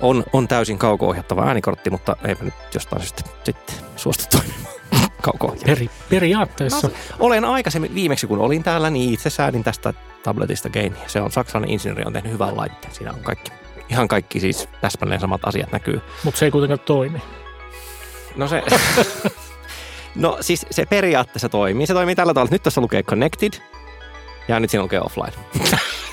on, on täysin kauko-ohjattava äänikortti, mutta eipä nyt jostain syystä sitten suostu toimimaan kauko Peri, periaatteessa. No, olen aikaisemmin, viimeksi kun olin täällä, niin itse säädin tästä tabletista gamea. Se on saksalainen insinööri, on tehnyt hyvän laitteen. Siinä on kaikki, ihan kaikki siis täsmälleen samat asiat näkyy. Mutta se ei kuitenkaan toimi. No se, no siis se periaatteessa toimii. Se toimii tällä tavalla, nyt tässä lukee connected ja nyt siinä lukee offline.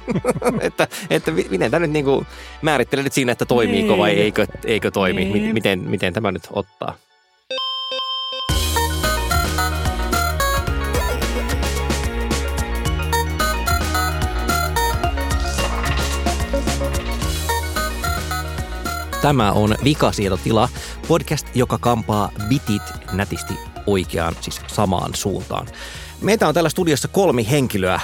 että, että miten tämä nyt niin kuin määrittelet siinä, että toimiiko vai niin. eikö, eikö toimi? Niin. Miten, miten tämä nyt ottaa? Tämä on Vikasietotila, podcast, joka kampaa bitit nätisti oikeaan, siis samaan suuntaan. Meitä on täällä studiossa kolmi henkilöä,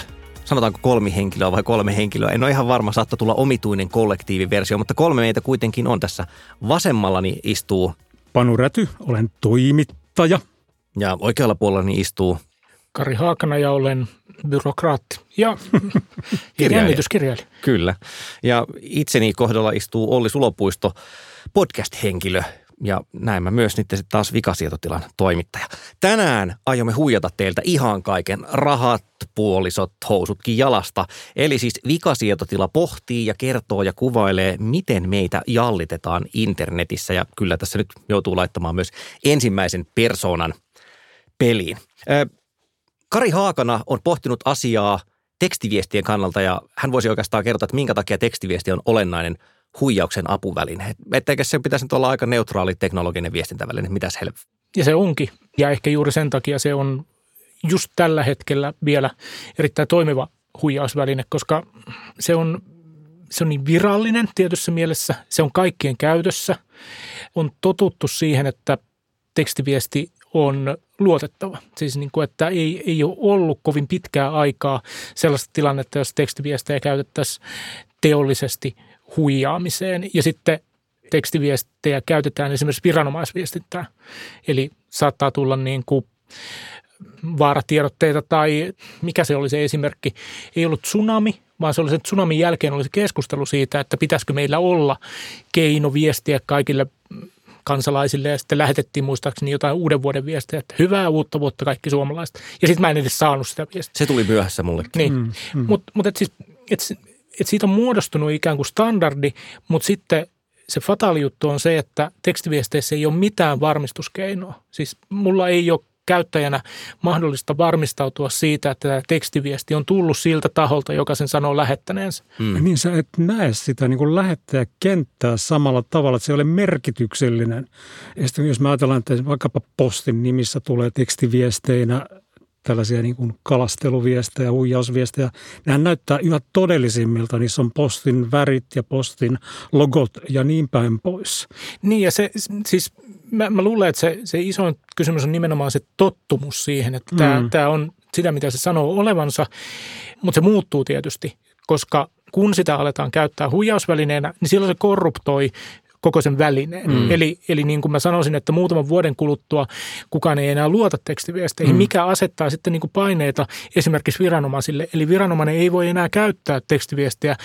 sanotaanko kolmi henkilöä vai kolme henkilöä. En ole ihan varma, saattaa tulla omituinen kollektiiviversio, mutta kolme meitä kuitenkin on tässä. Vasemmallani istuu... Panu Räty, olen toimittaja. Ja oikealla puolellani istuu... Kari Haakana ja olen byrokraatti ja kirjailija. Kyllä. Ja itseni kohdalla istuu Olli Sulopuisto, podcast-henkilö ja näin mä myös nyt sitten taas vikasietotilan toimittaja. Tänään aiomme huijata teiltä ihan kaiken rahat, puolisot, housutkin jalasta. Eli siis vikasietotila pohtii ja kertoo ja kuvailee, miten meitä jallitetaan internetissä. Ja kyllä tässä nyt joutuu laittamaan myös ensimmäisen persoonan peliin. Kari Haakana on pohtinut asiaa tekstiviestien kannalta ja hän voisi oikeastaan kertoa, että minkä takia tekstiviesti on olennainen huijauksen apuväline. Etteikö se pitäisi nyt olla aika neutraali teknologinen viestintäväline, mitäs help? Ja se onkin. Ja ehkä juuri sen takia se on just tällä hetkellä vielä erittäin toimiva huijausväline, koska se on, se on niin virallinen tietyssä mielessä. Se on kaikkien käytössä. On totuttu siihen, että tekstiviesti on luotettava. Siis niin kuin, että ei, ei ole ollut kovin pitkää aikaa sellaista tilannetta, jos tekstiviestejä käytettäisiin teollisesti huijaamiseen. Ja sitten tekstiviestejä käytetään esimerkiksi viranomaisviestintään. Eli saattaa tulla niin kuin vaaratiedotteita tai mikä se oli se esimerkki. Ei ollut tsunami, vaan se oli se tsunamin jälkeen oli se keskustelu siitä, että pitäisikö meillä olla keino viestiä kaikille kansalaisille ja sitten lähetettiin muistaakseni jotain uuden vuoden viestiä, että hyvää uutta vuotta kaikki suomalaiset. Ja sitten mä en edes saanut sitä viestiä. Se tuli myöhässä mullekin. Niin, mm, mm. mutta mut et siis, et, et siitä on muodostunut ikään kuin standardi, mutta sitten se fataali juttu on se, että tekstiviesteissä ei ole mitään varmistuskeinoa. Siis mulla ei ole käyttäjänä mahdollista varmistautua siitä, että tämä tekstiviesti on tullut siltä taholta, joka sen sanoo lähettäneensä. Hmm. Niin sä et näe sitä niin kuin lähettäjäkenttää samalla tavalla, että se ei ole merkityksellinen. Ja sitten jos mä ajatellaan, että vaikkapa postin nimissä tulee tekstiviesteinä tällaisia niin kuin kalasteluviestejä, huijausviestejä. Nämä näyttää yhä todellisimmilta. Niissä on postin värit ja postin logot ja niin päin pois. Niin ja se siis mä, mä luulen, että se, se isoin kysymys on nimenomaan se tottumus siihen, että mm. tämä on sitä, mitä se sanoo olevansa, mutta se muuttuu tietysti, koska kun sitä aletaan käyttää huijausvälineenä, niin silloin se korruptoi koko sen välineen. Mm. Eli, eli niin kuin mä sanoisin, että muutaman vuoden kuluttua kukaan ei enää luota tekstiviesteihin, mm. mikä asettaa sitten niin kuin paineita esimerkiksi viranomaisille. Eli viranomainen ei voi enää käyttää tekstiviestiä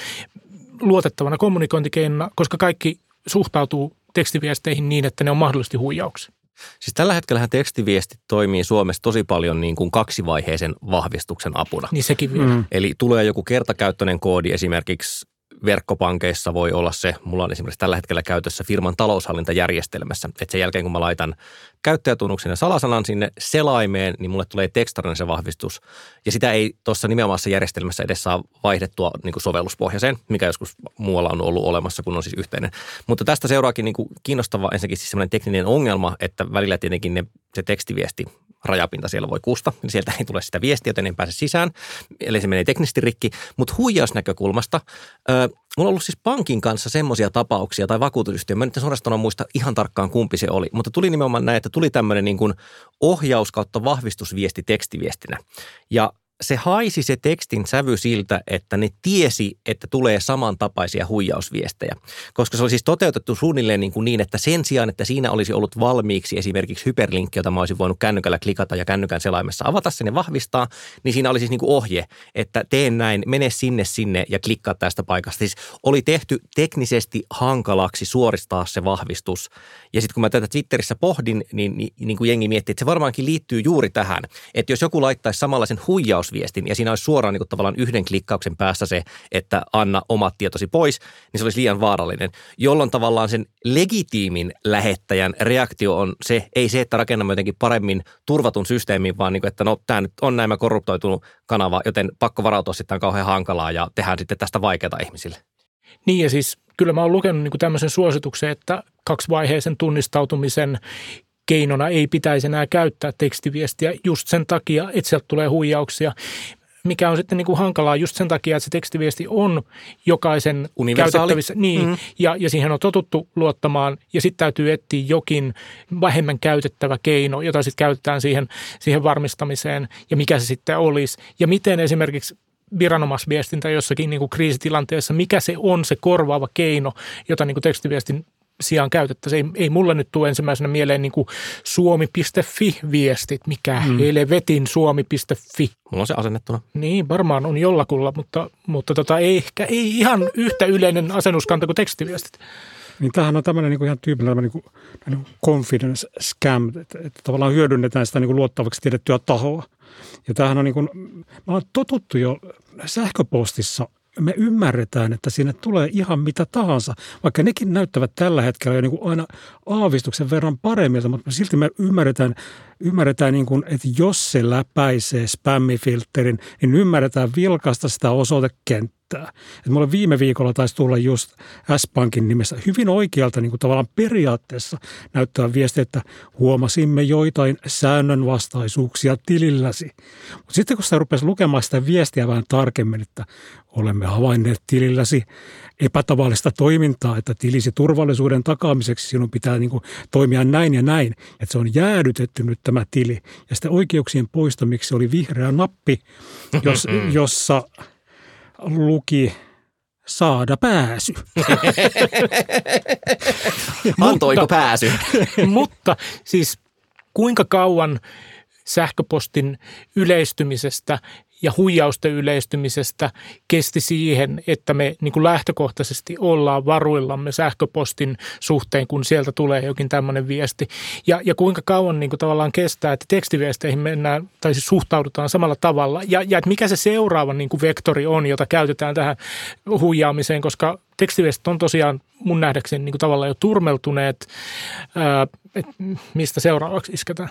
luotettavana kommunikointikeinona, koska kaikki suhtautuu tekstiviesteihin niin, että ne on mahdollisesti huijauksia. Siis tällä hetkellä tekstiviesti toimii Suomessa tosi paljon niin kuin kaksivaiheisen vahvistuksen apuna. Niin sekin vielä. Mm. Eli tulee joku kertakäyttöinen koodi esimerkiksi verkkopankeissa voi olla se, mulla on esimerkiksi tällä hetkellä käytössä firman taloushallintajärjestelmässä, että sen jälkeen kun mä laitan käyttäjätunnuksen ja salasanan sinne selaimeen, niin mulle tulee tekstarinen se vahvistus. Ja sitä ei tuossa nimenomaisessa järjestelmässä edes saa vaihdettua niin kuin sovelluspohjaiseen, mikä joskus muualla on ollut olemassa, kun on siis yhteinen. Mutta tästä seuraakin niin kuin kiinnostava ensinnäkin siis sellainen tekninen ongelma, että välillä tietenkin ne, se tekstiviesti rajapinta siellä voi kusta, niin sieltä ei tule sitä viestiä, joten en pääse sisään, eli se menee teknisesti rikki. Mutta huijausnäkökulmasta, ö, mulla on ollut siis pankin kanssa semmoisia tapauksia tai vakuutusyhtiö, mä nyt suorastaan muista ihan tarkkaan kumpi se oli, mutta tuli nimenomaan näin, että tuli tämmöinen niin kuin ohjaus kautta vahvistusviesti tekstiviestinä. Ja se haisi se tekstin sävy siltä, että ne tiesi, että tulee samantapaisia huijausviestejä. Koska se oli siis toteutettu suunnilleen niin, kuin niin että sen sijaan, että siinä olisi ollut valmiiksi esimerkiksi hyperlinkki, jota mä olisin voinut kännykällä klikata ja kännykän selaimessa avata sen ja vahvistaa, niin siinä oli siis niin kuin ohje, että teen näin, mene sinne sinne ja klikkaa tästä paikasta. Siis oli tehty teknisesti hankalaksi suoristaa se vahvistus. Ja sitten kun mä tätä Twitterissä pohdin, niin, niin, niin kuin jengi miettii, että se varmaankin liittyy juuri tähän, että jos joku laittaisi samanlaisen huijausviestin ja siinä olisi suoraan niin kuin tavallaan yhden klikkauksen päässä se, että anna omat tietosi pois, niin se olisi liian vaarallinen, jolloin tavallaan sen legitiimin lähettäjän reaktio on se, ei se, että rakennamme jotenkin paremmin turvatun systeemin, vaan niin kuin, että no tämä nyt on näin korruptoitunut kanava, joten pakko varautua sitten kauhean hankalaa ja tehdään sitten tästä vaikeaa ihmisille. Niin ja siis kyllä mä oon lukenut niin tämmöisen suosituksen, että kaksivaiheisen tunnistautumisen keinona ei pitäisi enää käyttää tekstiviestiä just sen takia, että sieltä tulee huijauksia mikä on sitten niin kuin hankalaa just sen takia, että se tekstiviesti on jokaisen käytettävissä. Niin, mm-hmm. ja, ja siihen on totuttu luottamaan ja sitten täytyy etsiä jokin vähemmän käytettävä keino, jota sitten käytetään siihen, siihen varmistamiseen ja mikä se sitten olisi. Ja miten esimerkiksi viranomaisviestintä jossakin niin kuin kriisitilanteessa, mikä se on se korvaava keino, jota niin kuin tekstiviestin sijaan käytettäisiin. Ei, ei mulle nyt tule ensimmäisenä mieleen niin kuin suomi.fi-viestit, mikä mm. helvetin suomi.fi. Mulla on se asennettuna. Niin, varmaan on jollakulla, mutta, mutta tota, ei ehkä ei ihan yhtä yleinen asennuskanta kuin tekstiviestit. Niin tämähän on tämmöinen niin ihan tyypillinen niin kuin, niin kuin confidence scam, että, että tavallaan hyödynnetään sitä niin kuin luottavaksi tiedettyä tahoa. Ja tämähän on niin kuin, me on totuttu jo sähköpostissa me ymmärretään, että sinne tulee ihan mitä tahansa, vaikka nekin näyttävät tällä hetkellä jo niin kuin aina aavistuksen verran paremmilta, mutta silti me ymmärretään, ymmärretään niin kuin, että jos se läpäisee spämmifilterin, niin ymmärretään vilkaista sitä osoitekenttää riittää. Et mulle viime viikolla taisi tulla just S-Pankin nimessä hyvin oikealta niin kuin tavallaan periaatteessa näyttää viesti, että huomasimme joitain säännönvastaisuuksia tililläsi. Mutta sitten kun sitä rupesi lukemaan sitä viestiä vähän tarkemmin, että olemme havainneet tililläsi epätavallista toimintaa, että tilisi turvallisuuden takaamiseksi sinun pitää niin kuin toimia näin ja näin. Että se on jäädytetty nyt tämä tili. Ja sitten oikeuksien poistamiksi oli vihreä nappi, jos, jossa luki saada pääsy. Antoiko pääsy? mutta siis kuinka kauan sähköpostin yleistymisestä ja huijausten yleistymisestä kesti siihen, että me niin kuin lähtökohtaisesti ollaan varuillamme sähköpostin suhteen, kun sieltä tulee jokin tämmöinen viesti. Ja, ja kuinka kauan niin kuin tavallaan kestää, että tekstiviesteihin mennään tai siis suhtaudutaan samalla tavalla. Ja, ja että mikä se seuraava niin kuin vektori on, jota käytetään tähän huijaamiseen, koska tekstiviestit on tosiaan mun nähdäkseni niin kuin tavallaan jo turmeltuneet. Ää, et mistä seuraavaksi isketään?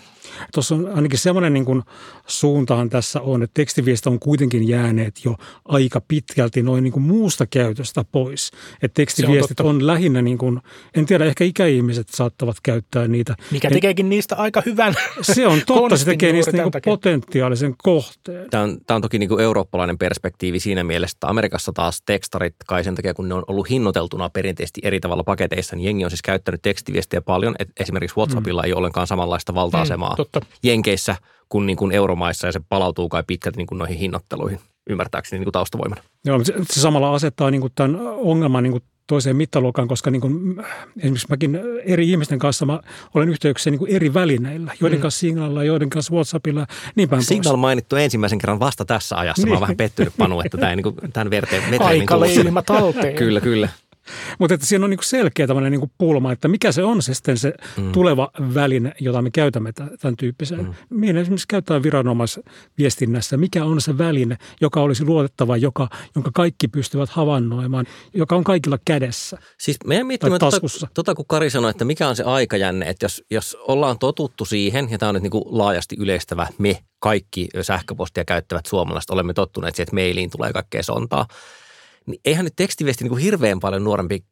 Tuossa on ainakin semmoinen niin kuin suuntahan tässä on, että tekstiviestit on kuitenkin jääneet jo aika pitkälti noin niin kuin muusta käytöstä pois. Että tekstiviestit on, on lähinnä, niin kuin, en tiedä, ehkä ikäihmiset saattavat käyttää niitä. Mikä tekeekin niistä aika hyvän Se on totta, se tekee niistä niin kuin potentiaalisen kohteen. Tämä on, tämä on toki niin kuin eurooppalainen perspektiivi siinä mielessä, että Amerikassa taas tekstarit kai sen takia, kun ne on ollut hinnoiteltuna perinteisesti eri tavalla paketeissa, niin jengi on siis käyttänyt tekstiviestiä paljon. Et esimerkiksi WhatsAppilla mm. ei ole ollenkaan samanlaista valta-asemaa mm, totta. Jenkeissä kuin, niin kuin euromaissa ja se palautuu kai pitkälti niin kuin noihin hinnoitteluihin ymmärtääkseni niin kuin taustavoimana. Joo, se, se samalla asettaa niin kuin tämän ongelman niin kuin toiseen mittaluokkaan, koska niin kuin, esimerkiksi mäkin eri ihmisten kanssa mä olen yhteyksissä niin kuin eri välineillä, joiden mm. kanssa Signalilla, joiden kanssa WhatsAppilla, niin päin Signal pois. mainittu ensimmäisen kerran vasta tässä ajassa. Niin. Mä oon vähän pettynyt Panu, että tämä ei niin kuin, tämän verteen Aika leimä talteen. kyllä, kyllä. Mutta että siinä on niinku selkeä tämmöinen niinku pulma, että mikä se on se sitten se mm. tuleva väline, jota me käytämme tämän tyyppiseen. Mm. Meidän esimerkiksi käyttää viranomaisviestinnässä, mikä on se väline, joka olisi luotettava, joka, jonka kaikki pystyvät havainnoimaan, joka on kaikilla kädessä Siis meidän miettimään tota, tota, kun Kari sanoi, että mikä on se aikajänne, että jos, jos ollaan totuttu siihen, ja tämä on nyt niinku laajasti yleistävä me, kaikki sähköpostia käyttävät suomalaiset olemme tottuneet siihen, että mailiin tulee kaikkea sontaa – niin eihän nyt tekstiviesti niin kuin hirveän paljon nuorempi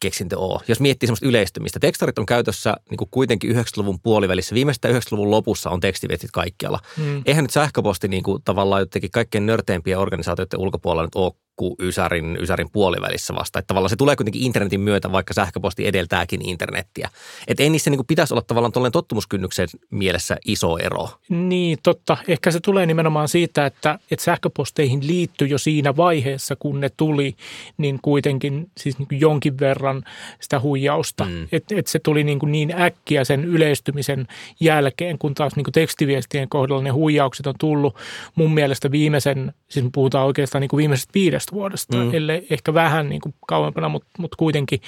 keksintö ole. Jos miettii semmoista yleistymistä. Tekstarit on käytössä niin kuin kuitenkin 90-luvun puolivälissä. Viimeistä 90-luvun lopussa on tekstiviestit kaikkialla. Hmm. Eihän nyt sähköposti niin kuin, tavallaan jotenkin kaikkein nörteimpiä organisaatioiden ulkopuolella nyt ole alkuysärin ysärin puolivälissä vasta. Että tavallaan se tulee kuitenkin internetin myötä, vaikka sähköposti edeltääkin internettiä. Että ei niissä niin pitäisi olla tavallaan tuollainen tottumuskynnyksen mielessä iso ero. Niin, totta. Ehkä se tulee nimenomaan siitä, että, että sähköposteihin liittyy jo siinä vaiheessa, kun ne tuli, niin kuitenkin siis niin jonkin verran sitä huijausta. Mm. Että et se tuli niin, kuin niin äkkiä sen yleistymisen jälkeen, kun taas niin kuin tekstiviestien kohdalla ne huijaukset on tullut mun mielestä viimeisen, siis me puhutaan oikeastaan niin kuin viimeisestä viidestä vuodesta, mm. ellei ehkä vähän niin kuin kauempana, mutta, mutta kuitenkin,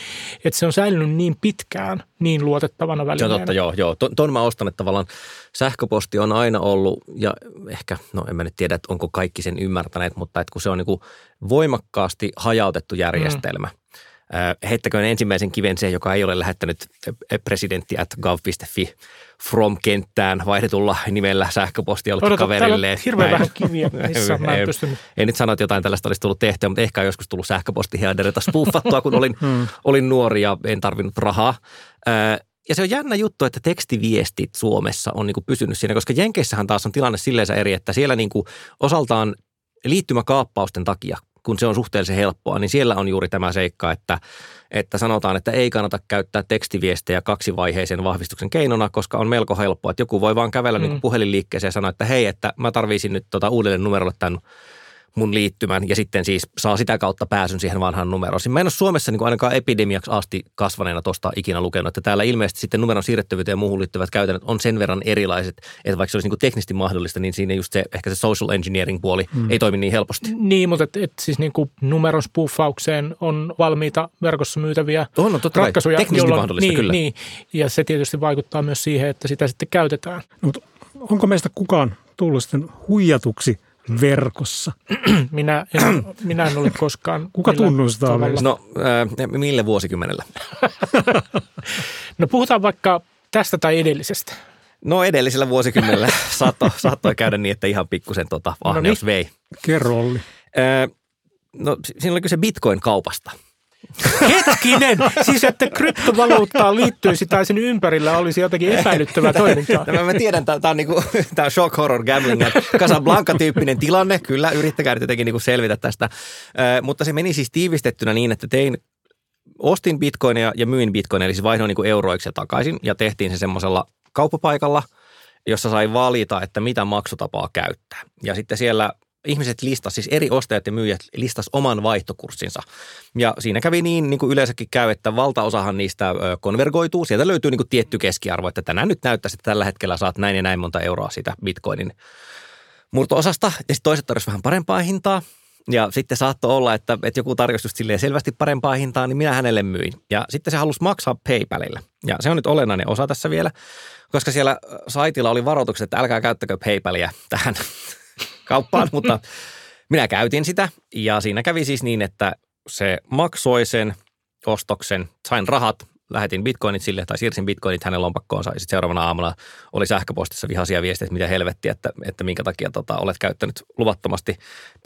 että se on säilynyt niin pitkään niin luotettavana välineenä. Se on totta, joo, joo. Tuon mä ostan, että tavallaan sähköposti on aina ollut, ja ehkä, no en mä nyt tiedä, että onko kaikki sen ymmärtäneet, mutta että kun se on niin kuin voimakkaasti hajautettu järjestelmä, mm heittäköön ensimmäisen kiven se, joka ei ole lähettänyt presidentti at gov.fi from kenttään vaihdetulla nimellä sähköpostia ollut kaverille. hirveän vähän kiviä, missä mä en pystynyt. En nyt sano, että jotain tällaista olisi tullut tehtyä, mutta ehkä on joskus tullut sähköpostiheaderita spuffattua, kun olin, hmm. olin nuori ja en tarvinnut rahaa. Ja se on jännä juttu, että tekstiviestit Suomessa on niin kuin pysynyt siinä, koska Jenkeissähän taas on tilanne silleen eri, että siellä niin kuin osaltaan liittymäkaappausten takia kun se on suhteellisen helppoa, niin siellä on juuri tämä seikka, että, että sanotaan, että ei kannata käyttää tekstiviestejä kaksivaiheisen vahvistuksen keinona, koska on melko helppoa, että joku voi vaan kävellä mm. niin puhelinliikkeeseen ja sanoa, että hei, että mä tarvisin nyt tota uudelle numerolle tämän mun liittymän ja sitten siis saa sitä kautta pääsyn siihen vanhaan numeroon. Mä en ole Suomessa niin kuin ainakaan epidemiaksi asti kasvaneena tuosta ikinä lukenut, että täällä ilmeisesti sitten numeron siirrettävyyteen ja muuhun liittyvät käytännöt on sen verran erilaiset, että vaikka se olisi niin kuin teknisesti mahdollista, niin siinä just se, ehkä se social engineering puoli hmm. ei toimi niin helposti. Niin, mutta et, et siis niin kuin numeron spooffaukseen on valmiita verkossa myytäviä on, no, totta ratkaisuja. Teknisesti jolloin, mahdollista, niin, kyllä. Niin, ja se tietysti vaikuttaa myös siihen, että sitä sitten käytetään. Mutta onko meistä kukaan tullut sitten huijatuksi – verkossa? minä, en, minä en ole koskaan... Kuka tunnustaa meistä? No, äh, mille vuosikymmenellä? no puhutaan vaikka tästä tai edellisestä. No edellisellä vuosikymmenellä saattoi, saattoi käydä niin, että ihan pikkusen tota ahneus no niin. vei. Kerro Olli. Äh, no siinä oli kyse bitcoin-kaupasta. Hetkinen! Siis, että kryptovaluuttaan liittyisi tai sen ympärillä olisi jotakin epäilyttävää toimintaa. Tämä mä tiedän, tämä on, niinku, tämä on shock horror gambling, Casablanca-tyyppinen tilanne. Kyllä, yrittäkää nyt jotenkin niinku selvitä tästä. Äh, mutta se meni siis tiivistettynä niin, että tein ostin bitcoinia ja myin bitcoinia, eli siis vaihdoin niin euroiksi takaisin ja tehtiin se semmoisella kauppapaikalla, jossa sai valita, että mitä maksutapaa käyttää. Ja sitten siellä ihmiset listas, siis eri ostajat ja myyjät listas oman vaihtokurssinsa. Ja siinä kävi niin, niin kuin yleensäkin käy, että valtaosahan niistä konvergoituu. Sieltä löytyy niin kuin tietty keskiarvo, että tänään nyt näyttäisi, että tällä hetkellä saat näin ja näin monta euroa siitä bitcoinin murto-osasta. Ja sitten toiset tarjosivat vähän parempaa hintaa. Ja sitten saattoi olla, että, että joku tarjosi just selvästi parempaa hintaa, niin minä hänelle myin. Ja sitten se halusi maksaa PayPalilla. Ja se on nyt olennainen osa tässä vielä, koska siellä saitilla oli varoitukset, että älkää käyttäkö PayPalia tähän kauppaan, mutta minä käytin sitä. Ja siinä kävi siis niin, että se maksoi sen ostoksen, sain rahat, lähetin bitcoinit sille tai siirsin bitcoinit hänen lompakkoonsa ja sitten seuraavana aamuna oli sähköpostissa vihaisia viestejä, että mitä helvettiä, että, että minkä takia tota, olet käyttänyt luvattomasti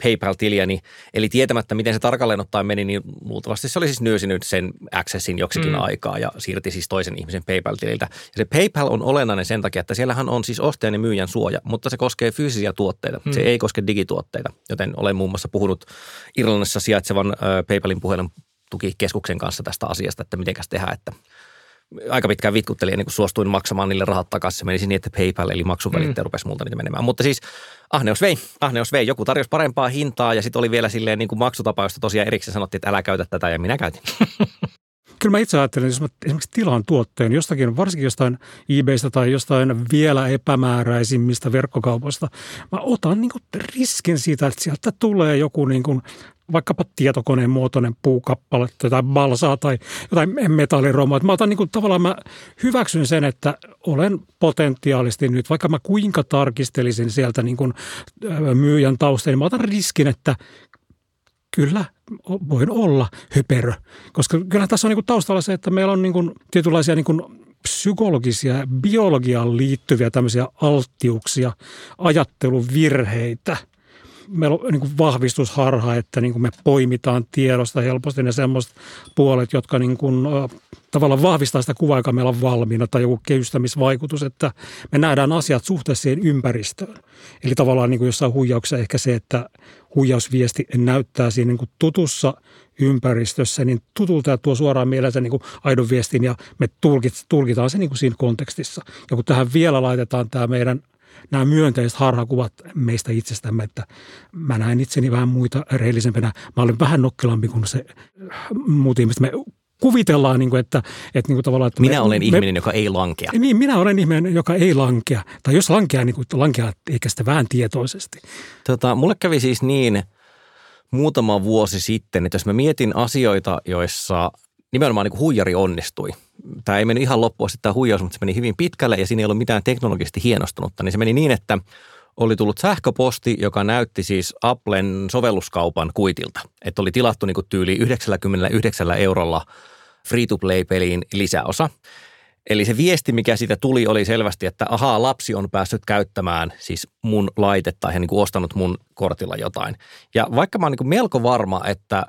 PayPal-tiliäni. Eli tietämättä, miten se tarkalleen ottaen meni, niin luultavasti se oli siis nyysinyt sen accessin joksikin mm. aikaa ja siirti siis toisen ihmisen PayPal-tililtä. Ja se PayPal on olennainen sen takia, että siellähän on siis ostajan ja myyjän suoja, mutta se koskee fyysisiä tuotteita. Mm. Se ei koske digituotteita, joten olen muun muassa puhunut Irlannissa sijaitsevan PayPalin puhelun tukikeskuksen kanssa tästä asiasta, että miten tehdään, että aika pitkään vitkuttelin ennen kuin suostuin maksamaan niille rahat takaisin. Se menisi niin, että PayPal eli maksuvälittäjä mm. rupesi multa niitä menemään. Mutta siis ahneus vei, ahneus vei. Joku tarjosi parempaa hintaa ja sitten oli vielä silleen niin kuin maksutapa, josta tosiaan erikseen sanottiin, että älä käytä tätä ja minä käytin. Kyllä mä itse ajattelen, jos mä esimerkiksi tilaan tuotteen jostakin, varsinkin jostain eBaystä tai jostain vielä epämääräisimmistä verkkokaupoista, mä otan niin riskin siitä, että sieltä tulee joku niin kuin vaikkapa tietokoneen muotoinen puukappale tai balsaa tai jotain metalliromaa. Mä otan niin kuin, tavallaan mä hyväksyn sen, että olen potentiaalisesti nyt, vaikka mä kuinka tarkistelisin sieltä niin kuin myyjän taustaa, niin mä otan riskin, että kyllä voin olla höperö. Koska kyllä tässä on niin kuin taustalla se, että meillä on niin kuin tietynlaisia niin kuin psykologisia, biologiaan liittyviä tämmöisiä alttiuksia, ajatteluvirheitä – meillä on niin kuin vahvistusharha, että niin kuin me poimitaan tiedosta helposti ne semmoiset puolet, jotka niin kuin, tavallaan vahvistaa sitä kuvaa, joka meillä on valmiina tai joku kehystämisvaikutus, että me nähdään asiat suhteessa siihen ympäristöön. Eli tavallaan niin kuin jossain huijauksessa ehkä se, että huijausviesti näyttää siinä niin kuin tutussa ympäristössä, niin tutulta tuo suoraan mielensä niin kuin aidon viestin ja me tulkitaan se niin kuin siinä kontekstissa. Ja kun tähän vielä laitetaan tämä meidän – nämä myönteiset harhakuvat meistä itsestämme, että mä näen itseni vähän muita rehellisempänä. Mä olen vähän nokkelampi kuin se muut ihmiset. Me kuvitellaan, niin kuin, että, että niin kuin tavallaan... Että minä me, olen me, ihminen, joka ei lankea. Niin, minä olen ihminen, joka ei lankea. Tai jos lankeaa, niin kuin lankeaa eikä sitä vähän tietoisesti. Tota, mulle kävi siis niin muutama vuosi sitten, että jos mä mietin asioita, joissa nimenomaan niin kuin huijari onnistui. Tämä ei mennyt ihan loppuun asti tämä huijaus, mutta se meni hyvin pitkälle ja siinä ei ollut mitään teknologisesti hienostunutta. Niin se meni niin, että oli tullut sähköposti, joka näytti siis Applen sovelluskaupan kuitilta. Että oli tilattu niin kuin tyyli 99 eurolla free-to-play-peliin lisäosa. Eli se viesti, mikä siitä tuli, oli selvästi, että ahaa, lapsi on päässyt käyttämään siis mun laitetta ja niin kuin ostanut mun kortilla jotain. Ja vaikka mä oon niin melko varma, että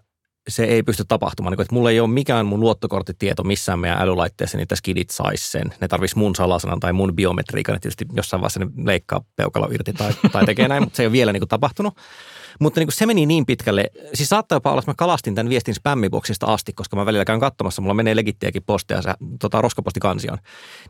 se ei pysty tapahtumaan. Niin että mulla ei ole mikään mun luottokorttitieto missään meidän älylaitteessa, niin tässä skidit saisi sen. Ne tarvitsisi mun salasanan tai mun biometriikan, tietysti jossain vaiheessa ne leikkaa peukalo irti tai, tai tekee näin, mutta se ei ole vielä niin kuin tapahtunut. Mutta niin kuin se meni niin pitkälle, siis saattaa jopa olla, että mä kalastin tämän viestin spämmiboksista asti, koska mä välillä käyn katsomassa, mulla menee legittiäkin postia se tota, roskapostikansioon.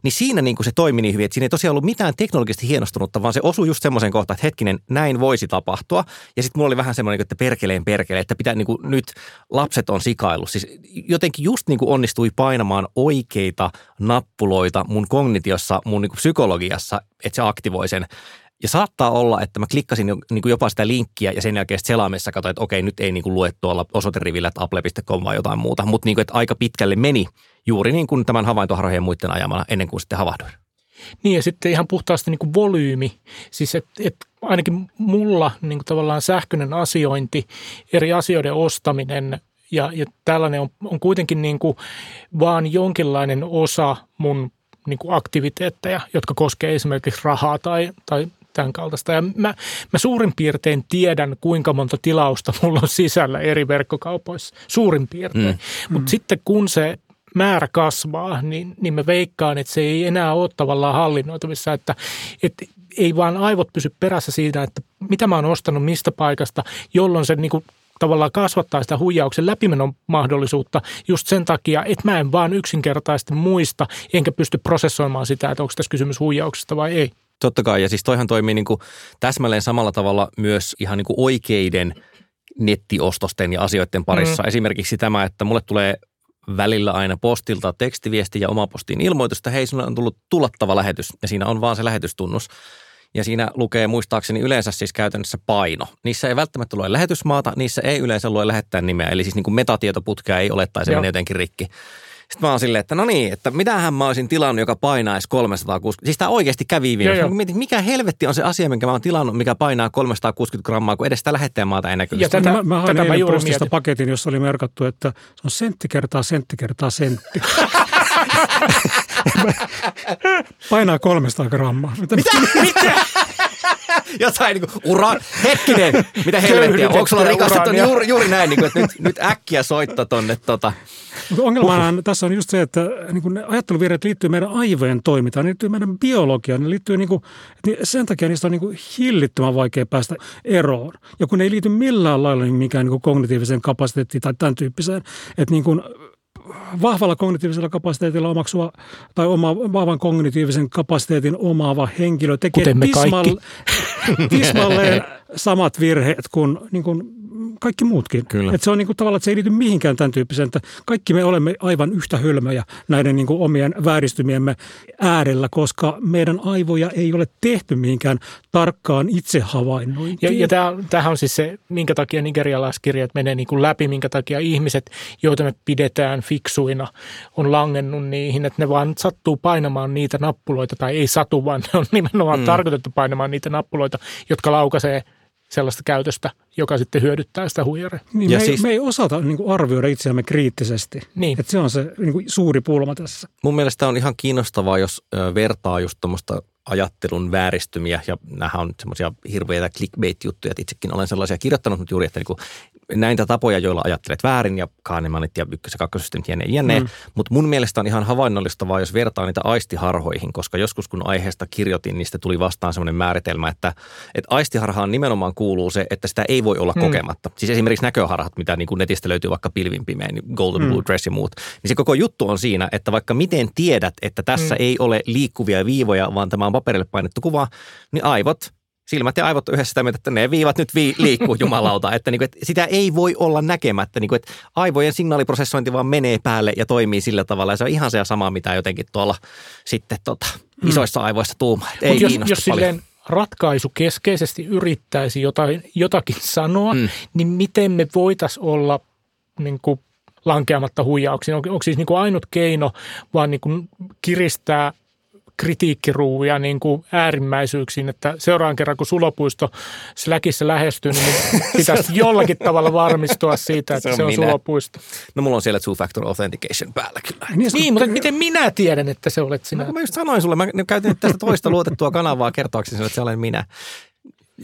Niin siinä niin kuin se toimi niin hyvin, että siinä ei tosiaan ollut mitään teknologisesti hienostunutta, vaan se osui just semmoisen kohtaan, että hetkinen, näin voisi tapahtua. Ja sitten mulla oli vähän semmoinen, että perkeleen perkeleen, että pitää niin kuin nyt lapset on sikaillut. Siis jotenkin just niin kuin onnistui painamaan oikeita nappuloita mun kognitiossa, mun niin kuin psykologiassa, että se aktivoi sen. Ja saattaa olla, että mä klikkasin jo, niin kuin jopa sitä linkkiä ja sen jälkeen selaamessa katsoin, että okei, nyt ei niin kuin lue tuolla osoiterivillä, että apple.com vai jotain muuta. Mutta niin kuin, aika pitkälle meni juuri niin kuin tämän havaintoharhojen muiden ajamana ennen kuin sitten havahduin. Niin ja sitten ihan puhtaasti niin kuin volyymi. Siis että et ainakin mulla niin kuin tavallaan sähköinen asiointi, eri asioiden ostaminen ja, ja tällainen on, on kuitenkin niin kuin vaan jonkinlainen osa mun niin kuin aktiviteetteja, jotka koskee esimerkiksi rahaa tai, tai tämän kaltaista. Ja mä, mä suurin piirtein tiedän, kuinka monta tilausta mulla on sisällä eri verkkokaupoissa. Suurin piirtein. Mm. Mutta mm. sitten kun se määrä kasvaa, niin, niin mä veikkaan, että se ei enää ole tavallaan hallinnoitavissa, että, että ei vaan aivot pysy perässä siitä, että mitä mä oon ostanut mistä paikasta, jolloin se niin kuin tavallaan kasvattaa sitä huijauksen läpimenon mahdollisuutta just sen takia, että mä en vaan yksinkertaisesti muista, enkä pysty prosessoimaan sitä, että onko tässä kysymys huijauksesta vai ei. Totta kai, ja siis toihan toimii niin kuin täsmälleen samalla tavalla myös ihan niin kuin oikeiden nettiostosten ja asioiden parissa. Mm. Esimerkiksi tämä, että mulle tulee välillä aina postilta tekstiviesti ja oma postiin ilmoitus, että hei, sinulle on tullut tullattava lähetys, ja siinä on vaan se lähetystunnus. Ja siinä lukee muistaakseni yleensä siis käytännössä paino. Niissä ei välttämättä lue lähetysmaata, niissä ei yleensä lue lähettää nimeä. Eli siis niin kuin metatietoputkea ei ole tai se jotenkin rikki. Sitten mä oon silleen, että no niin, että mitähän mä olisin tilannut, joka painaisi 360. Siis tämä oikeasti kävi vielä. Mietin, mikä helvetti on se asia, minkä mä oon tilannut, mikä painaa 360 grammaa, kun edes sitä lähettäjän maata ei näkyy. Ja tätä, mä, mä tätä mä juuri postista mietin. paketin, jossa oli merkattu, että se on sentti kertaa sentti kertaa sentti. Painaa 300 grammaa. Mitä? Mitä? Jotain niin kuin, ura, hetkinen, mitä helvettiä, onko sulla rikastettu juuri, juuri näin, niin kuin, että nyt, nyt äkkiä soittaa tonne tota. Mutta ongelmana uh. tässä on just se, että niin kuin ajatteluvirheet liittyy meidän aivojen toimintaan, ne liittyy meidän biologiaan, ne liittyy niin kuin, että sen takia niistä on niin kuin hillittömän vaikea päästä eroon. Ja kun ne ei liity millään lailla niin mikään niin kuin kognitiiviseen kapasiteettiin tai tämän tyyppiseen, että niin kuin vahvalla kognitiivisella kapasiteetilla omaksua tai oma, vahvan kognitiivisen kapasiteetin omaava henkilö tekee tismal, tismalleen samat virheet kuin, niin kuin kaikki muutkin. Kyllä. Et se on niin kuin tavallaan, että se ei liity mihinkään tämän tyyppiseen, että kaikki me olemme aivan yhtä hölmöjä näiden niin kuin omien vääristymiemme äärellä, koska meidän aivoja ei ole tehty mihinkään tarkkaan itsehavainnointiin. Ja, ja tämähän on siis se, minkä takia nigerialaiskirjat menee niin kuin läpi, minkä takia ihmiset, joita me pidetään fiksuina, on langennut niihin, että ne vaan sattuu painamaan niitä nappuloita, tai ei satu, vaan ne on nimenomaan mm. tarkoitettu painamaan niitä nappuloita, jotka laukaisee – sellaista käytöstä, joka sitten hyödyttää sitä huijaria. Niin, me, siis, ei, me ei osata niin kuin arvioida itseämme kriittisesti. Niin. Et se on se niin kuin suuri pulma tässä. Mun mielestä on ihan kiinnostavaa, jos vertaa just tuommoista ajattelun vääristymiä, ja nämä on semmoisia hirveitä clickbait-juttuja, että itsekin olen sellaisia kirjoittanut, mutta juuri, että niin näitä tapoja, joilla ajattelet väärin ja Kahnemanit ja ykkös- ja kakkosysteemit jne, jne. Mm. Mutta mun mielestä on ihan havainnollistavaa, jos vertaa niitä aistiharhoihin, koska joskus kun aiheesta kirjoitin, niin tuli vastaan semmoinen määritelmä, että, että aistiharhaan nimenomaan kuuluu se, että sitä ei voi olla mm. kokematta. Siis esimerkiksi näköharhat, mitä niin kuin netistä löytyy vaikka pilvin pimein, niin Golden mm. Blue Dress ja muut. Niin se koko juttu on siinä, että vaikka miten tiedät, että tässä mm. ei ole liikkuvia viivoja, vaan tämä on paperille painettu kuva, niin aivot – silmät ja aivot yhdessä sitä mieltä, että ne viivat nyt vii, liikkuu jumalauta. Että, niin kuin, että sitä ei voi olla näkemättä. Niin kuin, että aivojen signaaliprosessointi vaan menee päälle ja toimii sillä tavalla. Ja se on ihan se sama, mitä jotenkin tuolla sitten tota, mm. isoissa aivoissa tuumaa. Ei jos, jos silleen ratkaisu keskeisesti yrittäisi jotain, jotakin sanoa, mm. niin miten me voitaisiin olla niin kuin lankeamatta huijauksiin? On, onko siis niin kuin ainut keino vaan niin kuin kiristää – kritiikkiruuvia niin kuin äärimmäisyyksiin, että seuraavan kerran kun sulopuisto Släkissä lähestyy, niin pitäisi jollakin tavalla varmistua siitä, että se on, se on sulopuisto. No mulla on siellä two-factor authentication päällä kyllä. Niin, niin mutta miten minä tiedän, että se olet sinä? No, mä just sanoin sulle, mä käytin tästä toista luotettua kanavaa kertoakseni että se olen minä.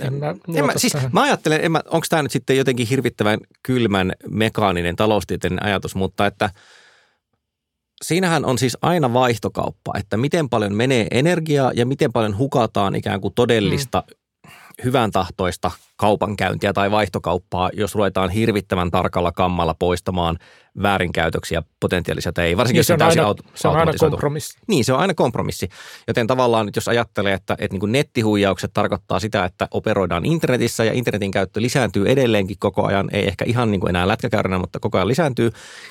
En mä, en mä, siis mä ajattelen, onko tämä nyt sitten jotenkin hirvittävän kylmän mekaaninen taloustieteellinen ajatus, mutta että – siinähän on siis aina vaihtokauppa, että miten paljon menee energiaa ja miten paljon hukataan ikään kuin todellista mm hyvän tahtoista kaupankäyntiä tai vaihtokauppaa, jos ruvetaan hirvittävän tarkalla kammalla poistamaan väärinkäytöksiä potentiaalisia tai ei. Varsinkin niin jos se on täysin aina, se on aina kompromissi. Niin, se on aina kompromissi. Joten tavallaan nyt jos ajattelee, että, että niin kuin nettihuijaukset tarkoittaa sitä, että operoidaan internetissä ja internetin käyttö lisääntyy edelleenkin koko ajan, ei ehkä ihan niin kuin enää lätkäkäyränä, mutta koko ajan lisääntyy.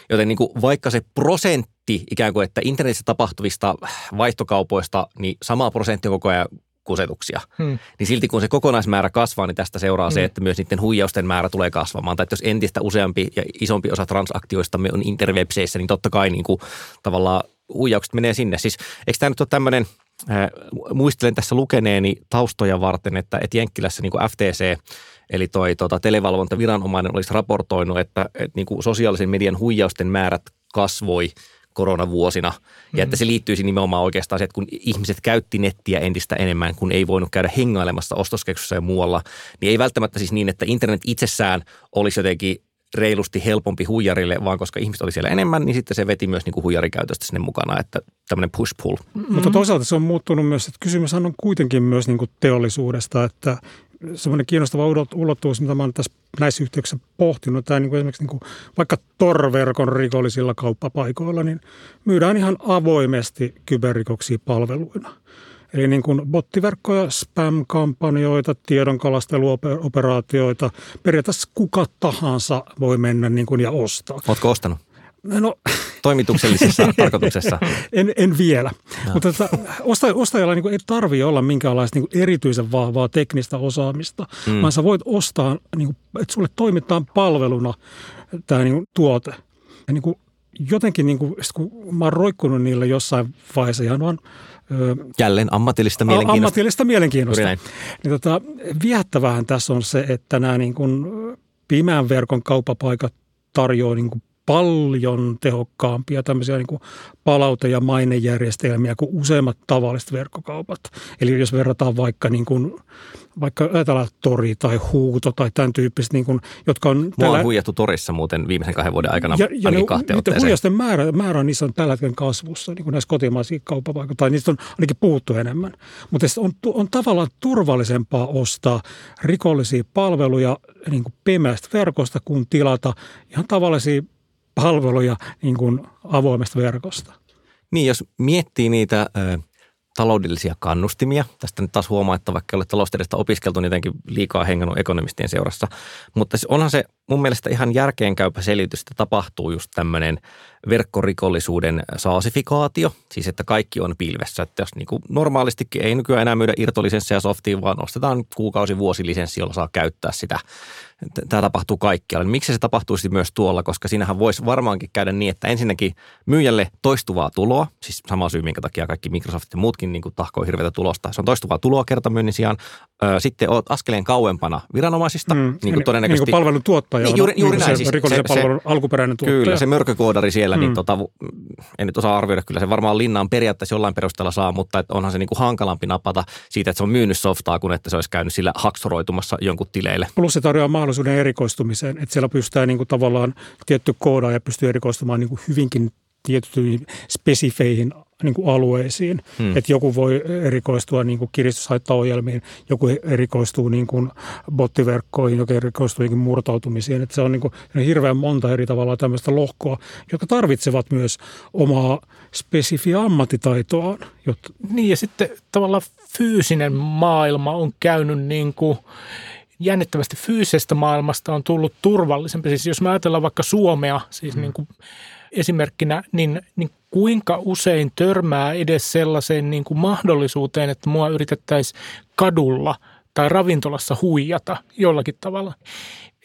Joten niin kuin vaikka se prosentti ikään kuin, että internetissä tapahtuvista vaihtokaupoista, niin sama prosentti koko ajan kusetuksia. Hmm. Niin silti kun se kokonaismäärä kasvaa, niin tästä seuraa hmm. se, että myös niiden huijausten määrä tulee kasvamaan. Tai että jos entistä useampi ja isompi osa transaktioista on interwebseissä, niin totta kai niin kuin, tavallaan huijaukset menee sinne. Siis eikö tämä nyt ole tämmöinen, äh, muistelen tässä lukeneeni taustoja varten, että, että Jenkkilässä niin kuin FTC, eli toi tota, televalvontaviranomainen olisi raportoinut, että, että niin kuin sosiaalisen median huijausten määrät kasvoi – koronavuosina. Mm. Ja että se liittyisi nimenomaan oikeastaan se, että kun ihmiset käytti nettiä entistä enemmän, kun ei voinut käydä hengailemassa ostoskeskuksessa ja muualla, niin ei välttämättä siis niin, että internet itsessään olisi jotenkin reilusti helpompi huijarille, vaan koska ihmiset oli siellä enemmän, niin sitten se veti myös niin kuin huijarikäytöstä sinne mukana, että tämmöinen push-pull. Mm-hmm. Mutta toisaalta se on muuttunut myös, että kysymys on kuitenkin myös niin kuin teollisuudesta, että semmoinen kiinnostava ulottuvuus, mitä mä olen tässä näissä yhteyksissä pohtinut, tämä niin kuin esimerkiksi niin kuin vaikka torverkon rikollisilla kauppapaikoilla, niin myydään ihan avoimesti kyberrikoksia palveluina. Eli niin kuin bottiverkkoja, spam-kampanjoita, tiedonkalasteluoperaatioita, periaatteessa kuka tahansa voi mennä niin kuin ja ostaa. Oletko ostanut? No, Toimituksellisessa tarkoituksessa? En, en vielä. No. Mutta tota, ostajalla niin kuin ei tarvitse olla minkäänlaista niin kuin erityisen vahvaa teknistä osaamista, mm. vaan sä voit ostaa, niin kuin, että sulle toimitaan palveluna tämä niin kuin, tuote. Ja niin kuin, jotenkin, niin kuin, kun mä oon roikkunut niille jossain vaiheessa ihan vaan Jälleen ammatillista mielenkiinnosta. Ammatillista mielenkiinnosta. Niin tota, viehättävähän tässä on se, että nämä niin kuin pimeän verkon kauppapaikat tarjoaa niin kuin paljon tehokkaampia tämmöisiä niin kuin palaute- ja mainejärjestelmiä kuin useimmat tavalliset verkkokaupat. Eli jos verrataan vaikka, niin kuin, vaikka ajatellaan tori tai huuto tai tämän tyyppiset, niin kuin, jotka on... Mua tällä... on huijattu torissa muuten viimeisen kahden vuoden aikana ja, ja ne, kahteen huijausten määrä, määrä niissä on tällä hetkellä kasvussa, niin kuin näissä kotimaisissa kauppapaikoissa, tai niistä on ainakin puhuttu enemmän. Mutta on, on tavallaan turvallisempaa ostaa rikollisia palveluja niin kuin pimeästä verkosta, kuin tilata ihan tavallisia palveluja niin kuin avoimesta verkosta. Niin, jos miettii niitä ö, taloudellisia kannustimia, tästä nyt taas huomaa, että vaikka ei ole taloustieteestä opiskeltu, niin jotenkin liikaa hengannut ekonomistien seurassa, mutta onhan se mun mielestä ihan järkeenkäypä selitys, että tapahtuu just tämmöinen verkkorikollisuuden saasifikaatio, siis että kaikki on pilvessä. Että jos niin kuin normaalistikin ei nykyään enää myydä irtolisenssejä softiin, vaan ostetaan kuukausi vuosilisenssi, jolla saa käyttää sitä tämä tapahtuu kaikkialla. Niin miksi se tapahtuisi myös tuolla, koska siinähän voisi varmaankin käydä niin, että ensinnäkin myyjälle toistuvaa tuloa, siis sama syy, minkä takia kaikki Microsoftit ja muutkin niin kuin tahkoo hirveätä tulosta. Se on toistuvaa tuloa kertamyynnin sijaan. Sitten olet askeleen kauempana viranomaisista. Mm, niin kuin todennäköisesti. Niin kuin palvelun tuottaja. Niin, juuri, juuri niin näin. Se, siis, rikollisen se, palvelun se, alkuperäinen tuottaja. Kyllä, se mörkökoodari siellä, niin mm. niin tota, en nyt osaa arvioida, kyllä se varmaan linnaan periaatteessa jollain perusteella saa, mutta että onhan se niin kuin hankalampi napata siitä, että se on myynyt softaa, kuin että se olisi käynyt sillä haksoroitumassa jonkun tileille. Plus se tarjoaa mahdollisuuden erikoistumiseen, että siellä pystytään niin kuin tavallaan tietty koodaaja pystyy erikoistumaan niin kuin hyvinkin tiettyihin spesifeihin niin kuin alueisiin. Hmm. Että joku voi erikoistua niin kuin kiristyshaittaohjelmiin, joku erikoistuu niin kuin bottiverkkoihin, joku erikoistuu niin murtautumisiin. Että se on niin kuin hirveän monta eri tavalla tämmöistä lohkoa, jotka tarvitsevat myös omaa spesifiä ammattitaitoaan. Jotta... Niin ja sitten tavallaan fyysinen maailma on käynyt niin kuin jännittävästi fyysisestä maailmasta on tullut turvallisempi. Siis jos me ajatellaan vaikka Suomea, siis mm. niin kuin esimerkkinä, niin, niin kuinka usein törmää edes sellaiseen niin kuin mahdollisuuteen, että mua yritettäisiin kadulla tai ravintolassa huijata jollakin tavalla.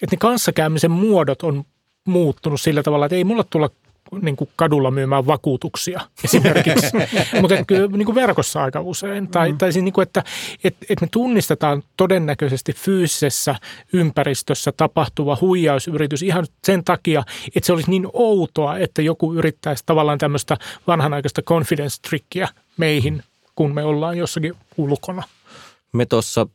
Että ne kanssakäymisen muodot on muuttunut sillä tavalla, että ei mulla tulla niin kuin kadulla myymään vakuutuksia esimerkiksi, mutta niin kuin verkossa aika usein. Tai, mm. tai siis niin kuin, että et, et me tunnistetaan todennäköisesti fyysisessä ympäristössä tapahtuva huijausyritys ihan sen takia, että se olisi niin outoa, että joku yrittäisi tavallaan tämmöistä vanhanaikaista confidence trickiä meihin, kun me ollaan jossakin ulkona. Me tuossa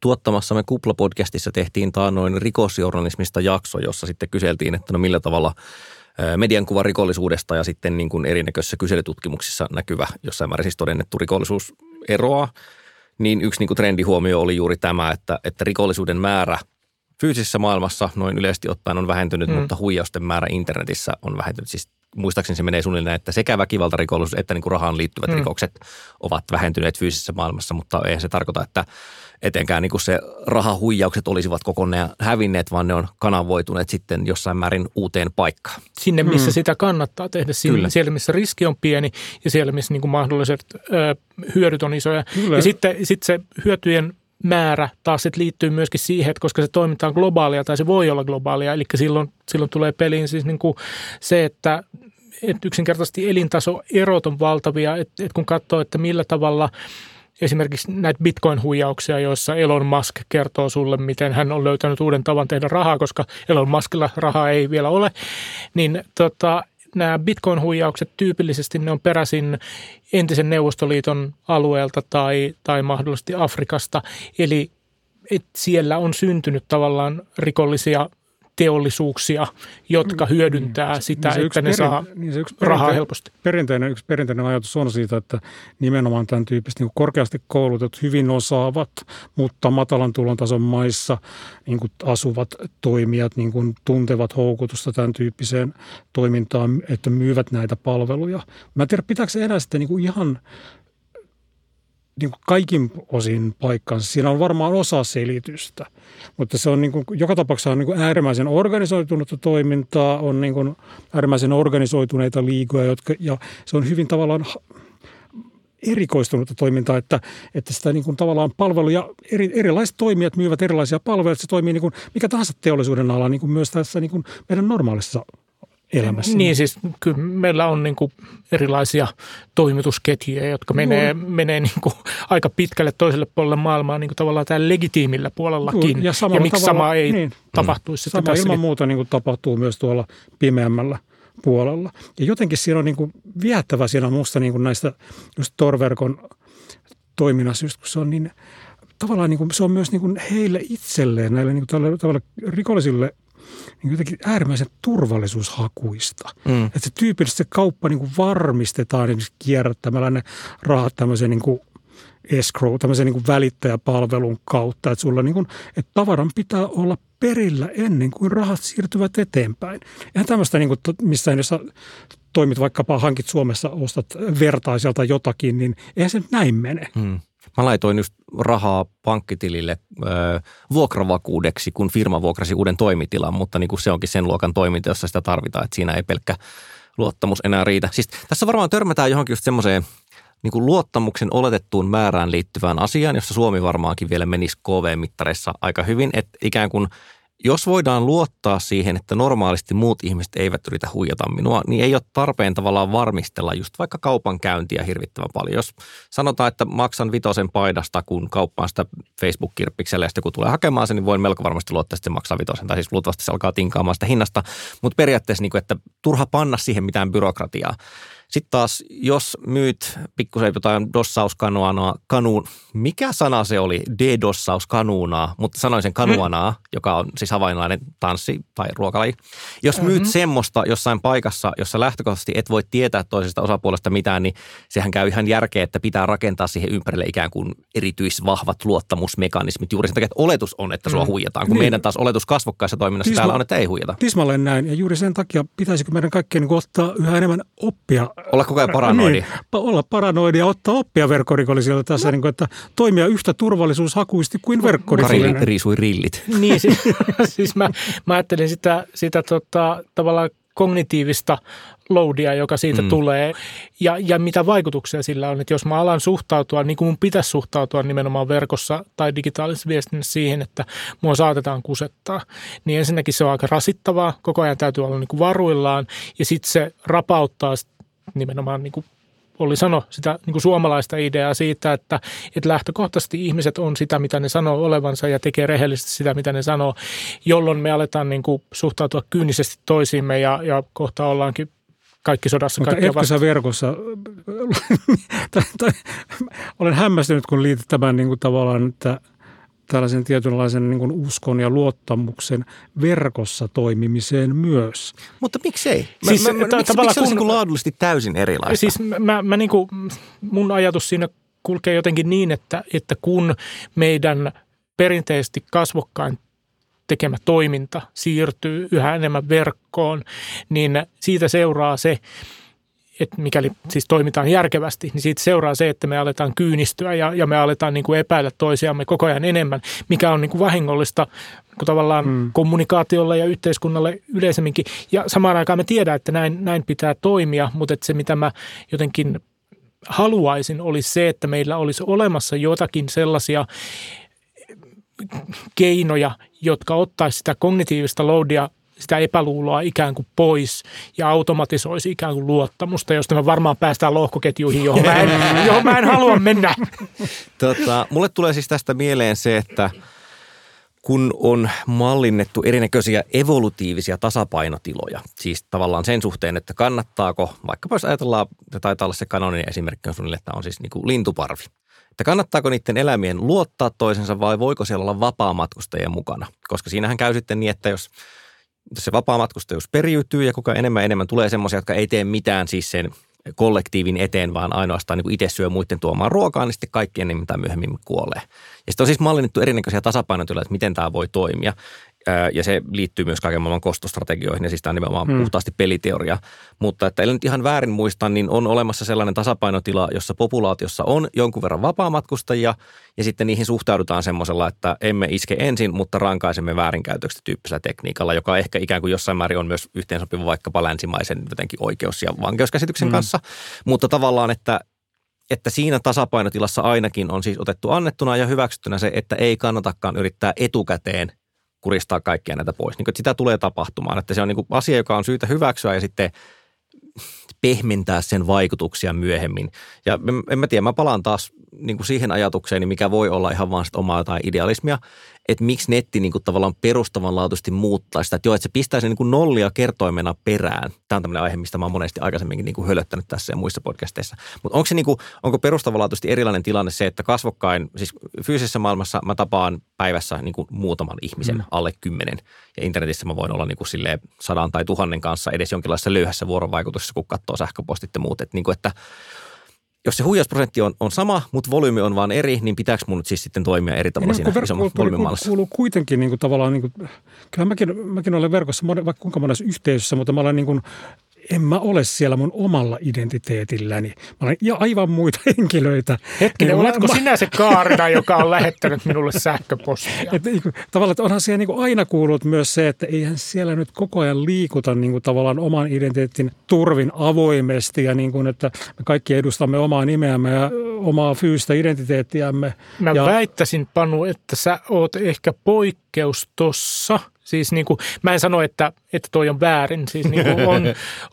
tuottamassamme Kupla-podcastissa tehtiin taanoin rikosjournalismista jakso, jossa sitten kyseltiin, että no millä tavalla – median kuva rikollisuudesta ja sitten niin kuin erinäköisissä kyselytutkimuksissa näkyvä jossain määrin siis todennettu rikollisuus eroaa, niin yksi niin kuin trendihuomio oli juuri tämä, että, että rikollisuuden määrä fyysisessä maailmassa noin yleisesti ottaen on vähentynyt, mm. mutta huijausten määrä internetissä on vähentynyt. Siis muistaakseni se menee suunnilleen, että sekä väkivaltarikollisuus että niin kuin rahaan liittyvät mm. rikokset ovat vähentyneet fyysisessä maailmassa, mutta ei se tarkoita, että etenkään niin kuin se rahahuijaukset olisivat kokonaan hävinneet, vaan ne on kanavoituneet sitten jossain määrin uuteen paikkaan. Sinne, missä mm. sitä kannattaa tehdä, sinne, siellä missä riski on pieni ja siellä missä niin kuin mahdolliset ö, hyödyt on isoja. Kyllä. Ja sitten sit se hyötyjen määrä taas sit liittyy myöskin siihen, että koska se toiminta on globaalia tai se voi olla globaalia, eli silloin, silloin tulee peliin siis niin kuin se, että että yksinkertaisesti elintasoerot on valtavia, että, että kun katsoo, että millä tavalla – esimerkiksi näitä bitcoin-huijauksia, joissa Elon Musk kertoo sulle, miten hän on löytänyt uuden tavan tehdä rahaa, koska Elon Muskilla rahaa ei vielä ole, niin tota, nämä bitcoin-huijaukset tyypillisesti ne on peräisin entisen Neuvostoliiton alueelta tai, tai mahdollisesti Afrikasta. Eli et siellä on syntynyt tavallaan rikollisia teollisuuksia, jotka mm. hyödyntää niin, sitä, niin että ne perin, saa niin se yksi rahaa helposti. Perinteinen, yksi perinteinen ajatus on siitä, että nimenomaan tämän tyyppiset niin korkeasti koulutetut, hyvin osaavat, mutta matalan tulon tason maissa niin kuin asuvat toimijat niin kuin tuntevat houkutusta tämän tyyppiseen toimintaan, että myyvät näitä palveluja. Mä en tiedä, pitääkö se enää sitten niin kuin ihan niin kuin kaikin osin paikkansa. Siinä on varmaan osa selitystä, mutta se on niin kuin, joka tapauksessa on niin kuin äärimmäisen organisoitunutta toimintaa, on niin kuin äärimmäisen organisoituneita liikoja, jotka, ja se on hyvin tavallaan erikoistunutta toimintaa, että, että sitä niin kuin tavallaan palveluja, eri, erilaiset toimijat myyvät erilaisia palveluja, se toimii niin kuin mikä tahansa teollisuuden ala niin kuin myös tässä niin kuin meidän normaalissa elämässä. Niin siis kyllä meillä on niin kuin erilaisia toimitusketjuja, jotka menee, no. menee niin kuin aika pitkälle toiselle puolelle maailmaa niin kuin tavallaan täällä legitiimillä puolellakin. Ja, ja miksi tavalla, sama ei niin, tapahtuisi sama sitten ilman muuta niin kuin tapahtuu myös tuolla pimeämmällä puolella. Ja jotenkin siinä on niin kuin viehättävä siinä musta niin kuin näistä just torverkon toiminnassa, just kun se on niin tavallaan niin kuin, se on myös niin kuin heille itselleen, näille niin kuin tavalla rikollisille – niin jotenkin äärimmäisen turvallisuushakuista. Mm. Että se tyypillisesti se kauppa niin kuin varmistetaan esimerkiksi kierrättämällä ne rahat tämmöisen niin kuin escrow, tämmöisen niin kuin välittäjäpalvelun kautta, että, sulla niin kuin, että tavaran pitää olla perillä ennen kuin rahat siirtyvät eteenpäin. Eihän tämmöistä, niin kuin, missään jos toimit vaikkapa hankit Suomessa, ostat vertaiselta jotakin, niin eihän se näin mene. Hmm. Mä laitoin just rahaa pankkitilille ö, vuokravakuudeksi, kun firma vuokrasi uuden toimitilan, mutta niin kuin se onkin sen luokan toiminta, jossa sitä tarvitaan, että siinä ei pelkkä luottamus enää riitä. Siis tässä varmaan törmätään johonkin just semmoiseen niin kuin luottamuksen oletettuun määrään liittyvään asiaan, jossa Suomi varmaankin vielä menisi KV-mittareissa aika hyvin, että ikään kuin – jos voidaan luottaa siihen, että normaalisti muut ihmiset eivät yritä huijata minua, niin ei ole tarpeen tavallaan varmistella just vaikka kaupan käyntiä hirvittävän paljon. Jos sanotaan, että maksan vitosen paidasta, kun kauppaan sitä Facebook-kirppiksellä ja sitten kun tulee hakemaan sen, niin voin melko varmasti luottaa, että maksaa vitosen. Tai siis luultavasti se alkaa tinkaamaan sitä hinnasta. Mutta periaatteessa, niin kuin, että turha panna siihen mitään byrokratiaa. Sitten taas, jos myyt pikkusen jotain dossauskanuanaa, kanu, mikä sana se oli? D-dossauskanuunaa, mutta sanoin sen kanuanaa, mm. joka on siis havainlainen tanssi tai ruokalaji. Jos myyt mm-hmm. semmoista jossain paikassa, jossa lähtökohtaisesti et voi tietää toisesta osapuolesta mitään, niin sehän käy ihan järkeä, että pitää rakentaa siihen ympärille ikään kuin erityisvahvat luottamusmekanismit. Juuri sen takia, että oletus on, että sua mm. huijataan, kun niin. meidän taas oletus kasvokkaissa toiminnassa Tisma, täällä on, että ei huijata. Tismalleen näin, ja juuri sen takia pitäisikö meidän kaikkien niin ottaa yhä enemmän oppia olla koko ajan paranoidi. Niin, olla paranoidi ja ottaa oppia verkkorikollisilta tässä, no. niin kuin, että toimia yhtä turvallisuushakuisesti kuin verkkorikollinen. Kari riisui rillit. Niin, siis, siis mä, mä ajattelin sitä, sitä tota, tavallaan kognitiivista loadia, joka siitä mm. tulee, ja, ja mitä vaikutuksia sillä on. Että jos mä alan suhtautua, niin kuin mun pitäisi suhtautua nimenomaan verkossa tai digitaalisessa viestinnässä siihen, että mua saatetaan kusettaa, niin ensinnäkin se on aika rasittavaa, koko ajan täytyy olla niin kuin varuillaan, ja sitten se rapauttaa nimenomaan niin kuin Olli sanoi sitä niin kuin suomalaista ideaa siitä, että, että lähtökohtaisesti ihmiset on sitä, mitä ne sanoo olevansa ja tekee rehellisesti sitä, mitä ne sanoo, jolloin me aletaan niin kuin suhtautua kyynisesti toisiimme ja, ja kohta ollaankin kaikki sodassa. Mutta etkö sä verkossa, olen hämmästynyt, kun liitit tämän niin kuin tavallaan, että – tällaisen tietynlaisen niin kuin uskon ja luottamuksen verkossa toimimiseen myös. Mutta miksei? Mä, siis, mä, mä, ta- miksi, miksi se olisi kun, laadullisesti täysin erilaista? Siis mä, mä niin kuin, mun ajatus siinä kulkee jotenkin niin, että, että kun meidän perinteisesti kasvokkain tekemä toiminta siirtyy yhä enemmän verkkoon, niin siitä seuraa se, että mikäli siis toimitaan järkevästi, niin siitä seuraa se, että me aletaan kyynistyä ja, ja me aletaan niin kuin epäillä toisiamme koko ajan enemmän, mikä on niin kuin vahingollista niin kuin tavallaan hmm. kommunikaatiolle ja yhteiskunnalle yleisemminkin. Ja samaan aikaan me tiedään, että näin, näin pitää toimia, mutta että se mitä mä jotenkin haluaisin olisi se, että meillä olisi olemassa jotakin sellaisia keinoja, jotka ottaisi sitä kognitiivista loadia sitä epäluuloa ikään kuin pois ja automatisoisi ikään kuin luottamusta, josta me varmaan päästään lohkoketjuihin, johon mä en, johon mä en halua mennä. Tota, mulle tulee siis tästä mieleen se, että kun on mallinnettu erinäköisiä evolutiivisia tasapainotiloja, siis tavallaan sen suhteen, että kannattaako, vaikkapa jos ajatellaan, että taitaa olla se kanoninen esimerkki on suunnilleen, että on siis niin kuin lintuparvi, että kannattaako niiden elämien luottaa toisensa vai voiko siellä olla vapaa-matkustajien mukana, koska siinähän käy sitten niin, että jos se vapaamatkustajuus periytyy ja koko enemmän ja enemmän tulee semmoisia, jotka ei tee mitään siis sen kollektiivin eteen, vaan ainoastaan niin itse syö muiden tuomaan ruokaa, niin sitten kaikki enemmän tai myöhemmin kuolee. Ja sitten on siis mallinnettu erinäköisiä tasapainotiloja, että miten tämä voi toimia ja se liittyy myös kaiken maailman kostostrategioihin, ja siis tämä on nimenomaan hmm. puhtaasti peliteoria. Mutta että nyt ihan väärin muistan, niin on olemassa sellainen tasapainotila, jossa populaatiossa on jonkun verran vapaamatkustajia, ja sitten niihin suhtaudutaan semmoisella, että emme iske ensin, mutta rankaisemme väärinkäytöksestä tyyppisellä tekniikalla, joka ehkä ikään kuin jossain määrin on myös yhteensopiva vaikkapa länsimaisen jotenkin oikeus- ja vankeuskäsityksen hmm. kanssa. Mutta tavallaan, että että siinä tasapainotilassa ainakin on siis otettu annettuna ja hyväksyttynä se, että ei kannatakaan yrittää etukäteen kuristaa kaikkia näitä pois. Niin että sitä tulee tapahtumaan, että se on niin kuin asia, joka on syytä hyväksyä ja sitten pehmentää sen vaikutuksia myöhemmin. Ja en, mä tiedä, mä palaan taas niin kuin siihen ajatukseen, mikä voi olla ihan vaan omaa jotain idealismia, että miksi netti niin kuin tavallaan perustavanlaatuisesti muuttaa sitä, että joo, että se pistää sen niin kuin nollia kertoimena perään. Tämä on tämmöinen aihe, mistä mä oon monesti aikaisemminkin niin kuin hölöttänyt tässä ja muissa podcasteissa. Mutta onko se niin kuin, onko perustavanlaatuisesti erilainen tilanne se, että kasvokkain, siis fyysisessä maailmassa mä tapaan päivässä niin kuin muutaman ihmisen, mm. alle kymmenen. Ja internetissä mä voin olla niin kuin silleen sadan tai tuhannen kanssa edes jonkinlaisessa löyhässä vuorovaikutuksessa, kun katsoo sähköpostit ja muut. Että, niin kuin, että jos se huijausprosentti on, on sama, mutta volyymi on vaan eri, niin pitääkö mun nyt siis sitten toimia eri tavalla niin, siinä volyymin kuuluu kuitenkin niin kuin tavallaan, niin kuin, kyllä mäkin, mäkin olen verkossa vaikka kuinka monessa yhteisössä, mutta mä olen niin kuin en mä ole siellä mun omalla identiteetilläni. Mä olen ja aivan muita henkilöitä. Hetkinen, niin oletko mä, sinä se Kaarina, joka on lähettänyt minulle sähköpostia? Et, niin tavallaan, että onhan siellä niin kuin aina kuullut myös se, että eihän siellä nyt koko ajan liikuta niin kuin tavallaan oman identiteetin turvin avoimesti ja niin kuin, että me kaikki edustamme omaa nimeämme ja omaa fyysistä identiteettiämme. Mä ja, väittäisin, Panu, että sä oot ehkä poikkeus tossa – Siis niin kuin, mä en sano, että, että toi on väärin. Siis niin kuin on,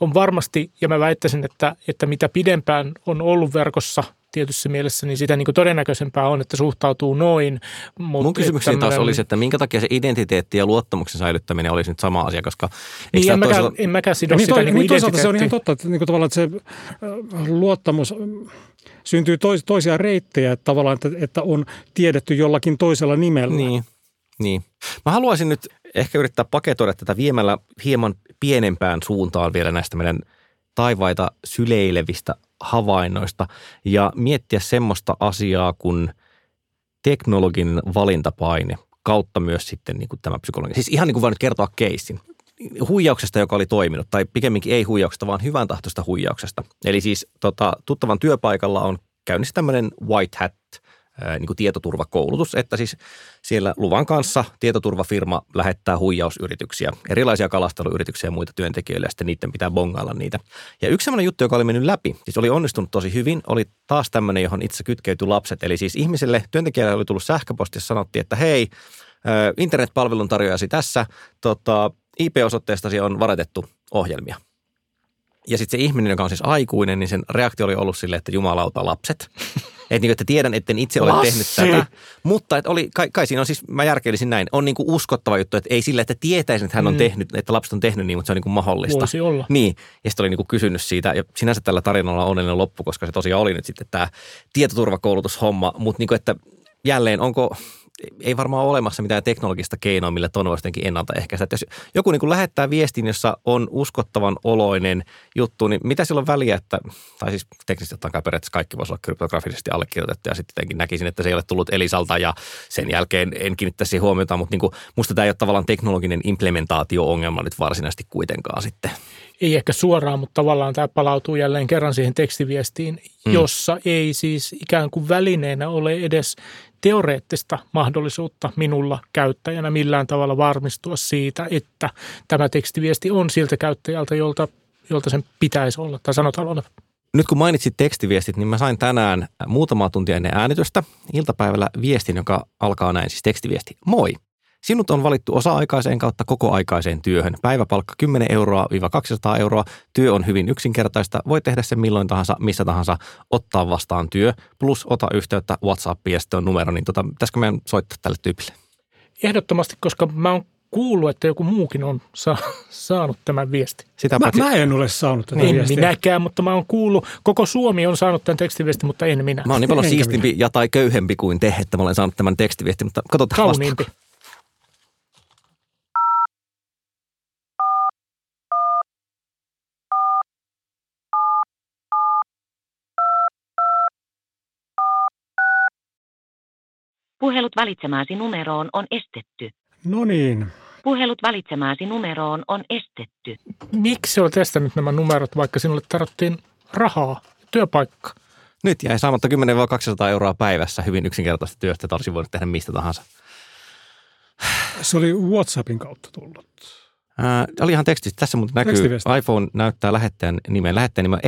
on varmasti, ja mä väittäisin, että, että mitä pidempään on ollut verkossa tietyssä mielessä, niin sitä niin kuin todennäköisempää on, että suhtautuu noin. Mutta Mun kysymykseni tämmönen... taas olisi, että minkä takia se identiteetti ja luottamuksen säilyttäminen olisi nyt sama asia, koska... Niin, en, mäkään, toisaalta... en mäkään sido niin, sitä toi, niin niin toisaalta se on ihan totta, että, niin kuin tavallaan, että se luottamus syntyy tois, toisia reittejä, että tavallaan, että, että on tiedetty jollakin toisella nimellä. Niin, niin. Mä haluaisin nyt ehkä yrittää paketoida tätä viemällä hieman pienempään suuntaan vielä näistä meidän taivaita syleilevistä havainnoista ja miettiä semmoista asiaa kuin teknologinen valintapaine kautta myös sitten niin kuin tämä psykologi. Siis ihan niin kuin vaan nyt kertoa keissin huijauksesta, joka oli toiminut, tai pikemminkin ei huijauksesta, vaan hyvän tahtoista huijauksesta. Eli siis tota, tuttavan työpaikalla on käynnissä tämmöinen white hat niin kuin tietoturvakoulutus, että siis siellä luvan kanssa tietoturvafirma lähettää huijausyrityksiä, erilaisia kalasteluyrityksiä ja muita työntekijöille, ja sitten niiden pitää bongailla niitä. Ja yksi sellainen juttu, joka oli mennyt läpi, siis oli onnistunut tosi hyvin, oli taas tämmöinen, johon itse kytkeytyi lapset. Eli siis ihmiselle, työntekijälle oli tullut sähköposti, jossa sanottiin, että hei, internetpalvelun tarjoajasi tässä, tota, IP-osoitteestasi on varetettu ohjelmia. Ja sitten se ihminen, joka on siis aikuinen, niin sen reaktio oli ollut silleen, että jumalauta lapset. Että, niin, että tiedän, etten itse ole Lassi. tehnyt tätä. Mutta että oli, kai, kai siinä on siis, mä järkeilisin näin, on niin kuin uskottava juttu, että ei sille, että tietäisin, että hän on mm. tehnyt, että lapset on tehnyt niin, mutta se on niin kuin mahdollista. Voisi olla. Niin, ja sitten oli niin kuin kysynyt siitä, ja sinänsä tällä tarinalla on onnellinen loppu, koska se tosiaan oli nyt sitten tämä tietoturvakoulutushomma, mutta niin kuin, että jälleen onko, ei varmaan ole olemassa mitään teknologista keinoa, millä ton voisi jotenkin ennaltaehkäistä. Että jos joku niin kuin lähettää viestin, jossa on uskottavan oloinen juttu, niin mitä silloin väliä, että, tai siis teknisesti ottaen periaatteessa kaikki voisi olla kryptografisesti allekirjoitettu ja sitten jotenkin näkisin, että se ei ole tullut Elisalta ja sen jälkeen en kiinnittäisi huomiota, mutta niin kuin, musta tämä ei ole tavallaan teknologinen implementaatio-ongelma nyt varsinaisesti kuitenkaan sitten ei ehkä suoraan, mutta tavallaan tämä palautuu jälleen kerran siihen tekstiviestiin, mm. jossa ei siis ikään kuin välineenä ole edes teoreettista mahdollisuutta minulla käyttäjänä millään tavalla varmistua siitä, että tämä tekstiviesti on siltä käyttäjältä, jolta, jolta sen pitäisi olla tai sanotaan olevan. Nyt kun mainitsit tekstiviestit, niin mä sain tänään muutama tuntia ennen äänitystä iltapäivällä viestin, joka alkaa näin, siis tekstiviesti. Moi! Sinut on valittu osa-aikaiseen kautta koko-aikaiseen työhön. Päiväpalkka 10 euroa 200 euroa. Työ on hyvin yksinkertaista. Voi tehdä sen milloin tahansa, missä tahansa, ottaa vastaan työ. Plus ota yhteyttä WhatsAppiin ja sitten on numero. Niin tota, pitäisikö meidän soittaa tälle tyypille? Ehdottomasti, koska mä oon kuullut, että joku muukin on sa- saanut tämän viestin. Sitä mä, mä en ole saanut tätä en viestiä. minäkään, mutta mä oon kuullut. Koko Suomi on saanut tämän tekstiviestin, mutta en minä. Mä oon niin paljon siistimpi ja tai köyhempi kuin te, että mä olen saanut tämän tekstiviestin, mutta katsotaan Kauniimpi. Puhelut valitsemaasi numeroon on estetty. No niin. Puhelut valitsemaasi numeroon on estetty. Miksi olet estänyt nämä numerot, vaikka sinulle tarvittiin rahaa, työpaikka? Nyt jäi saamatta 10-200 euroa päivässä hyvin yksinkertaista työstä, että olisi voinut tehdä mistä tahansa. Se oli WhatsAppin kautta tullut. Ää, oli ihan tekstistä. Tässä mutta näkyy, iPhone näyttää lähettäjän nimen. Lähettäjän nimen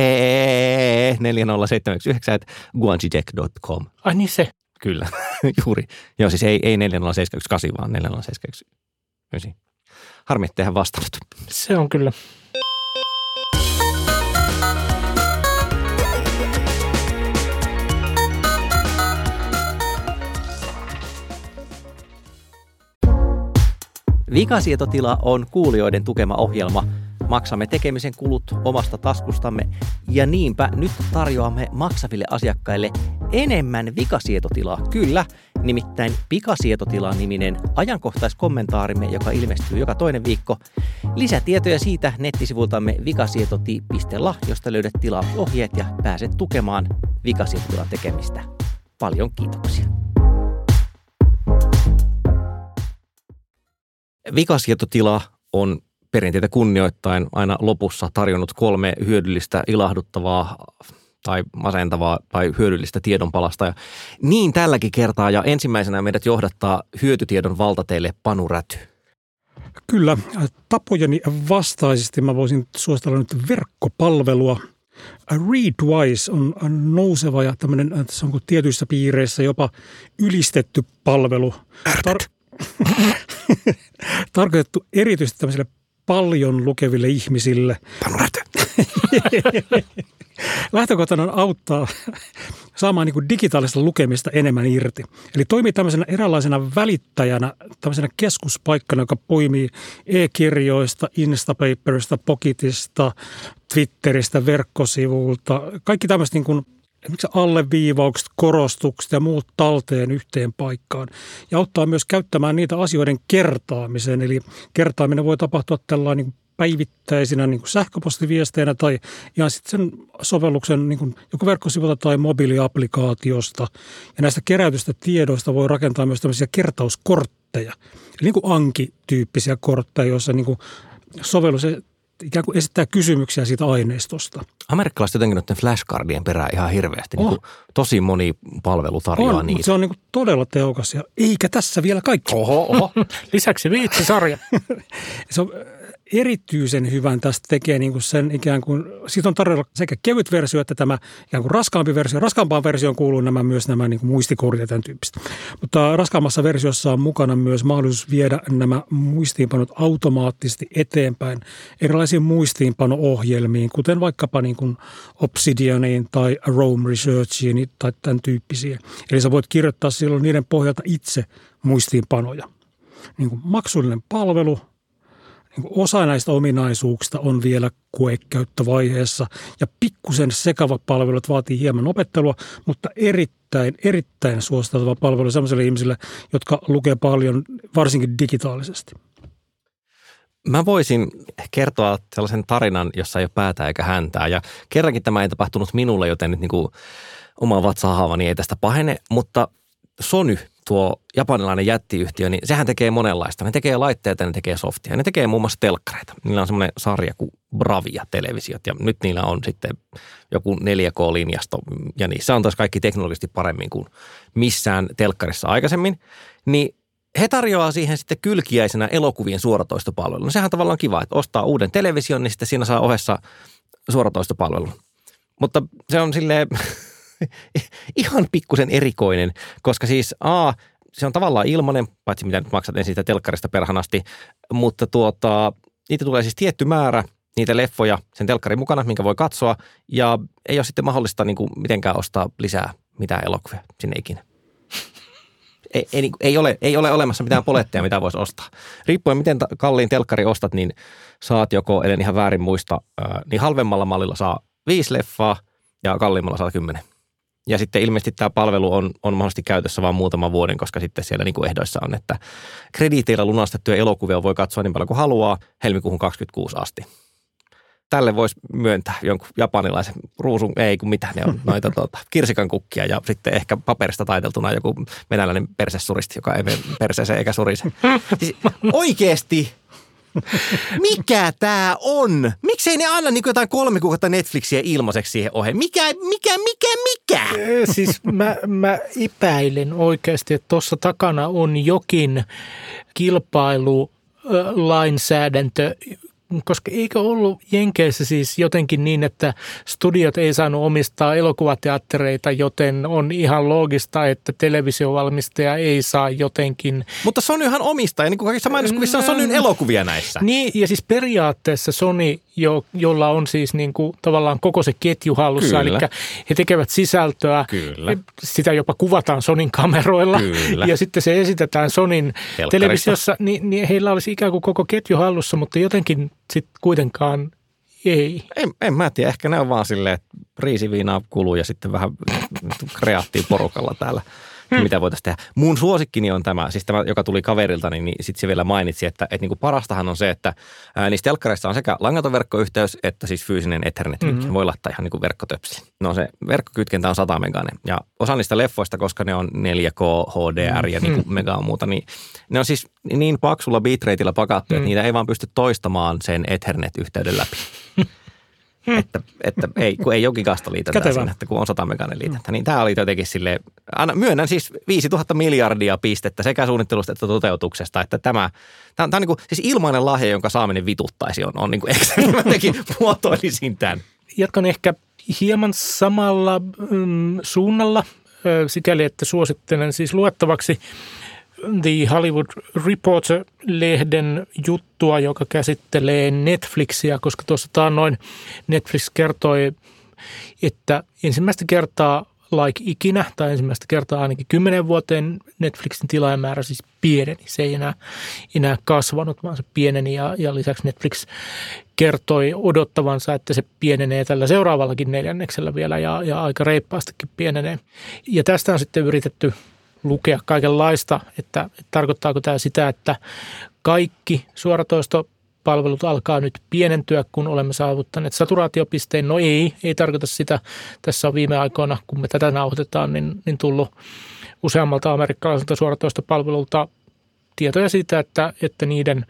e4079 at. Ai niin se. Kyllä, juuri. Joo, siis ei, ei 4078, vaan 4079. Harmi, että vastannut. Se on kyllä. Vikasietotila on kuulijoiden tukema ohjelma – Maksamme tekemisen kulut omasta taskustamme ja niinpä nyt tarjoamme maksaville asiakkaille enemmän vikasietotilaa. Kyllä, nimittäin Pikasietotila-niminen ajankohtaiskommentaarimme, joka ilmestyy joka toinen viikko. Lisätietoja siitä nettisivultamme vikasietoti.la, josta löydät tilausohjeet ja pääset tukemaan vikasietotilan tekemistä. Paljon kiitoksia. Vikasietotila on perinteitä kunnioittain aina lopussa tarjonnut kolme hyödyllistä, ilahduttavaa tai masentavaa tai hyödyllistä tiedonpalasta. Ja niin tälläkin kertaa ja ensimmäisenä meidät johdattaa hyötytiedon valtateille Panu Räty. Kyllä, tapojeni vastaisesti mä voisin suositella nyt verkkopalvelua. Readwise on nouseva ja tämmöinen, se on tietyissä piireissä jopa ylistetty palvelu. Tar- tarkoitettu erityisesti tämmöisille paljon lukeville ihmisille. Panu. Lähtökohtana on auttaa saamaan niin kuin digitaalista lukemista enemmän irti. Eli toimii tämmöisenä eräänlaisena välittäjänä, tämmöisenä keskuspaikkana, joka poimii e-kirjoista, Instapaperista, Pocketista, Twitteristä, verkkosivulta. Kaikki tämmöiset niin kuin esimerkiksi alleviivaukset, korostukset ja muut talteen yhteen paikkaan. Ja auttaa myös käyttämään niitä asioiden kertaamiseen. Eli kertaaminen voi tapahtua tällainen niin päivittäisinä niin kuin sähköpostiviesteinä tai ihan sitten sen sovelluksen niin kuin joko verkkosivulta tai mobiiliaplikaatiosta. Ja näistä keräytystä tiedoista voi rakentaa myös tämmöisiä kertauskortteja, eli niin kuin Anki-tyyppisiä kortteja, joissa niin kuin sovellus ikään kuin esittää kysymyksiä siitä aineistosta. Amerikkalaiset jotenkin noiden flashcardien perään ihan hirveästi. Oh. Niin kuin tosi moni palvelu tarjoaa on, niitä. Mutta se on niin kuin todella tehokas ja eikä tässä vielä kaikki. Oho, oho. Lisäksi viitsisarja. se on erityisen hyvän tästä tekee niin kuin sen ikään kuin, siitä on tarjolla sekä kevyt versio että tämä ikään kuin raskaampi versio. Raskaampaan versioon kuuluu nämä myös nämä niin kuin muistikortit ja tämän tyyppistä. Mutta raskaammassa versiossa on mukana myös mahdollisuus viedä nämä muistiinpanot automaattisesti eteenpäin erilaisiin muistiinpano-ohjelmiin, kuten vaikkapa niin kuin Obsidianiin tai Rome Researchiin tai tämän tyyppisiä. Eli sä voit kirjoittaa silloin niiden pohjalta itse muistiinpanoja. Niin kuin maksullinen palvelu – osa näistä ominaisuuksista on vielä koekäyttövaiheessa ja pikkusen sekavat palvelut vaatii hieman opettelua, mutta erittäin, erittäin suositeltava palvelu sellaisille ihmisille, jotka lukee paljon, varsinkin digitaalisesti. Mä voisin kertoa sellaisen tarinan, jossa ei ole päätä eikä häntää. Ja kerrankin tämä ei tapahtunut minulle, joten nyt niin kuin oma vatsahaavani ei tästä pahene, mutta Sony tuo japanilainen jättiyhtiö, niin sehän tekee monenlaista. Ne tekee laitteita, ne tekee softia. Ne tekee muun muassa telkkareita. Niillä on semmoinen sarja kuin Bravia-televisiot ja nyt niillä on sitten joku 4K-linjasto ja niissä on taas kaikki teknologisesti paremmin kuin missään telkkarissa aikaisemmin. Niin he tarjoaa siihen sitten kylkiäisenä elokuvien suoratoistopalvelun. No sehän on tavallaan kiva, että ostaa uuden television, niin sitten siinä saa ohessa suoratoistopalvelun. Mutta se on silleen ihan pikkusen erikoinen, koska siis A, se on tavallaan ilmainen, paitsi mitä nyt maksat ensin sitä telkkarista perhanasti, mutta tuota, niitä tulee siis tietty määrä niitä leffoja sen telkkarin mukana, minkä voi katsoa, ja ei ole sitten mahdollista niin kuin mitenkään ostaa lisää mitään elokuvia sinne ikinä. Ei, ei, niinku, ei, ole, ei ole olemassa mitään poletteja, mitä voisi ostaa. Riippuen miten kalliin telkkari ostat, niin saat joko, ellen ihan väärin muista, niin halvemmalla mallilla saa viisi leffaa ja kalliimmalla saa kymmenen. Ja sitten ilmeisesti tämä palvelu on, on mahdollisesti käytössä vain muutaman vuoden, koska sitten siellä niin kuin ehdoissa on, että krediiteillä lunastettuja elokuvia voi katsoa niin paljon kuin haluaa helmikuuhun 26 asti. Tälle voisi myöntää jonkun japanilaisen ruusun, ei kun mitä ne on, noita tuota, kirsikan kukkia ja sitten ehkä paperista taiteltuna joku venäläinen persessuristi, joka ei mene perseeseen eikä surise. Siis oikeasti mikä tämä on? Miksei ne anna niin jotain kolme kuukautta Netflixiä ilmaiseksi siihen oheen? Mikä, mikä, mikä, mikä? Siis mä, mä epäilen oikeasti, että tuossa takana on jokin kilpailu lainsäädäntö, koska eikö ollut Jenkeissä siis jotenkin niin, että studiot ei saanut omistaa elokuvateattereita, joten on ihan loogista, että televisiovalmistaja ei saa jotenkin. Mutta Sonyhan omistaa, ja niin kuin kaikissa mainoskuvissa on Sonyn elokuvia näissä. Niin, ja siis periaatteessa Sony, jo, jolla on siis niin kuin tavallaan koko se ketju hallussa, Kyllä. eli he tekevät sisältöä, Kyllä. sitä jopa kuvataan Sonin kameroilla, Kyllä. ja sitten se esitetään Sonin televisiossa, niin, niin heillä olisi ikään kuin koko ketju hallussa, mutta jotenkin sitten kuitenkaan ei. En, en mä tiedä, ehkä ne on vaan silleen, että riisiviinaa kuluu ja sitten vähän kreattiin porukalla täällä, hmm. mitä voitaisiin tehdä. Mun suosikkini on tämä, siis tämä, joka tuli kaverilta, niin, niin sitten se vielä mainitsi, että, että niin kuin parastahan on se, että ää, niissä telkkareissa on sekä langaton verkkoyhteys että siis fyysinen ethernet mm-hmm. Voi laittaa ihan niin kuin verkkotöpseli. No se verkkokytkentä on 100 meganen. Ja osa niistä leffoista, koska ne on 4K, HDR ja niin kuin mm-hmm. mega muuta, niin ne on siis niin paksulla bitrateilla pakattu, mm. että niitä ei vaan pysty toistamaan sen Ethernet-yhteyden läpi. Hmm. Että, että ei, kun ei jokikasta liitetään sinne, että kun on 100 meganen liitettä. Niin tämä oli jotenkin sille myönnän siis 5000 miljardia pistettä sekä suunnittelusta että toteutuksesta, että tämä, tämä, tämä on niin kuin, siis ilmainen lahja, jonka saaminen vituttaisi on, on niin kuin, mä jotenkin muotoilisin tämän. Jatkan ehkä hieman samalla mm, suunnalla, sikäli että suosittelen siis luettavaksi The Hollywood Reporter-lehden juttua, joka käsittelee Netflixiä, koska tuossa noin Netflix kertoi, että ensimmäistä kertaa like ikinä, tai ensimmäistä kertaa ainakin kymmenen vuoteen Netflixin tilaajamäärä siis pieneni. Se ei enää, enää kasvanut, vaan se pieneni ja, ja lisäksi Netflix kertoi odottavansa, että se pienenee tällä seuraavallakin neljänneksellä vielä ja, ja aika reippaastikin pienenee. Ja tästä on sitten yritetty lukea kaikenlaista, että, että tarkoittaako tämä sitä, että kaikki suoratoistopalvelut alkaa nyt pienentyä, kun olemme saavuttaneet saturaatiopisteen. No ei, ei tarkoita sitä. Tässä on viime aikoina, kun me tätä nauhoitetaan, niin, niin tullut useammalta amerikkalaiselta suoratoistopalvelulta tietoja siitä, että, että niiden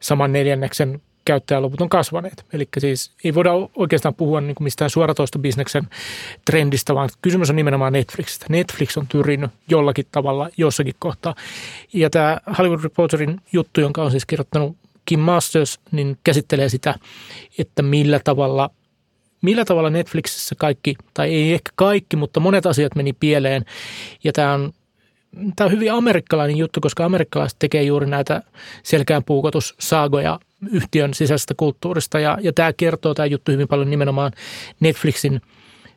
saman neljänneksen käyttäjäluvut on kasvaneet. Eli siis ei voida oikeastaan puhua niin kuin mistään suoratoistobisneksen trendistä, vaan kysymys on nimenomaan Netflixistä. Netflix on tyrinyt jollakin tavalla jossakin kohtaa. Ja tämä Hollywood Reporterin juttu, jonka on siis kirjoittanut Kim Masters, niin käsittelee sitä, että millä tavalla millä tavalla Netflixissä kaikki, tai ei ehkä kaikki, mutta monet asiat meni pieleen. Ja tämä on tämä on hyvin amerikkalainen juttu, koska amerikkalaiset tekee juuri näitä selkään puukotussaagoja yhtiön sisäisestä kulttuurista. Ja, ja tämä kertoo tämä juttu hyvin paljon nimenomaan Netflixin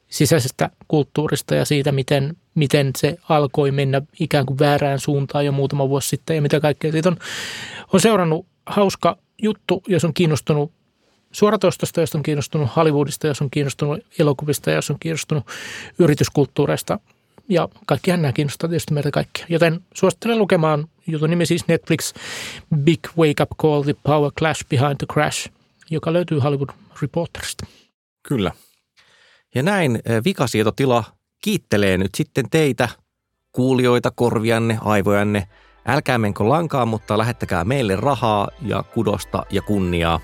sisäisestä kulttuurista ja siitä, miten, miten se alkoi mennä ikään kuin väärään suuntaan jo muutama vuosi sitten ja mitä kaikkea siitä on, on seurannut hauska juttu, jos on kiinnostunut suoratoistosta, jos on kiinnostunut Hollywoodista, jos on kiinnostunut elokuvista, jos on kiinnostunut yrityskulttuureista – kaikkihan nämä kiinnostaa tietysti meitä kaikkia. Joten suosittelen lukemaan jutun nimi siis Netflix Big Wake Up Call, The Power Clash Behind the Crash, joka löytyy Hollywood Reporterista. Kyllä. Ja näin eh, vikasietotila kiittelee nyt sitten teitä, kuulijoita, korvianne, aivojanne. Älkää menkö lankaan, mutta lähettäkää meille rahaa ja kudosta ja kunniaa.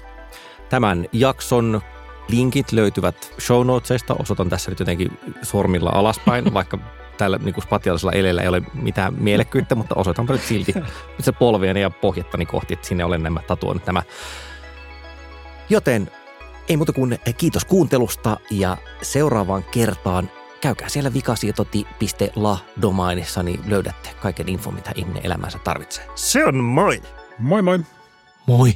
Tämän jakson linkit löytyvät show notesista. Osoitan tässä nyt jotenkin sormilla alaspäin, vaikka tällä niin kuin spatiaalisella eleellä ei ole mitään mielekkyyttä, mutta osoitanpa nyt silti se polviani ja pohjattani kohti, että sinne olen nämä tatuoinut nämä. Joten ei muuta kuin kiitos kuuntelusta ja seuraavaan kertaan käykää siellä vikasietoti.la-domainissa, niin löydätte kaiken info, mitä ihminen elämänsä tarvitsee. Se on moi! Moi moi! Moi!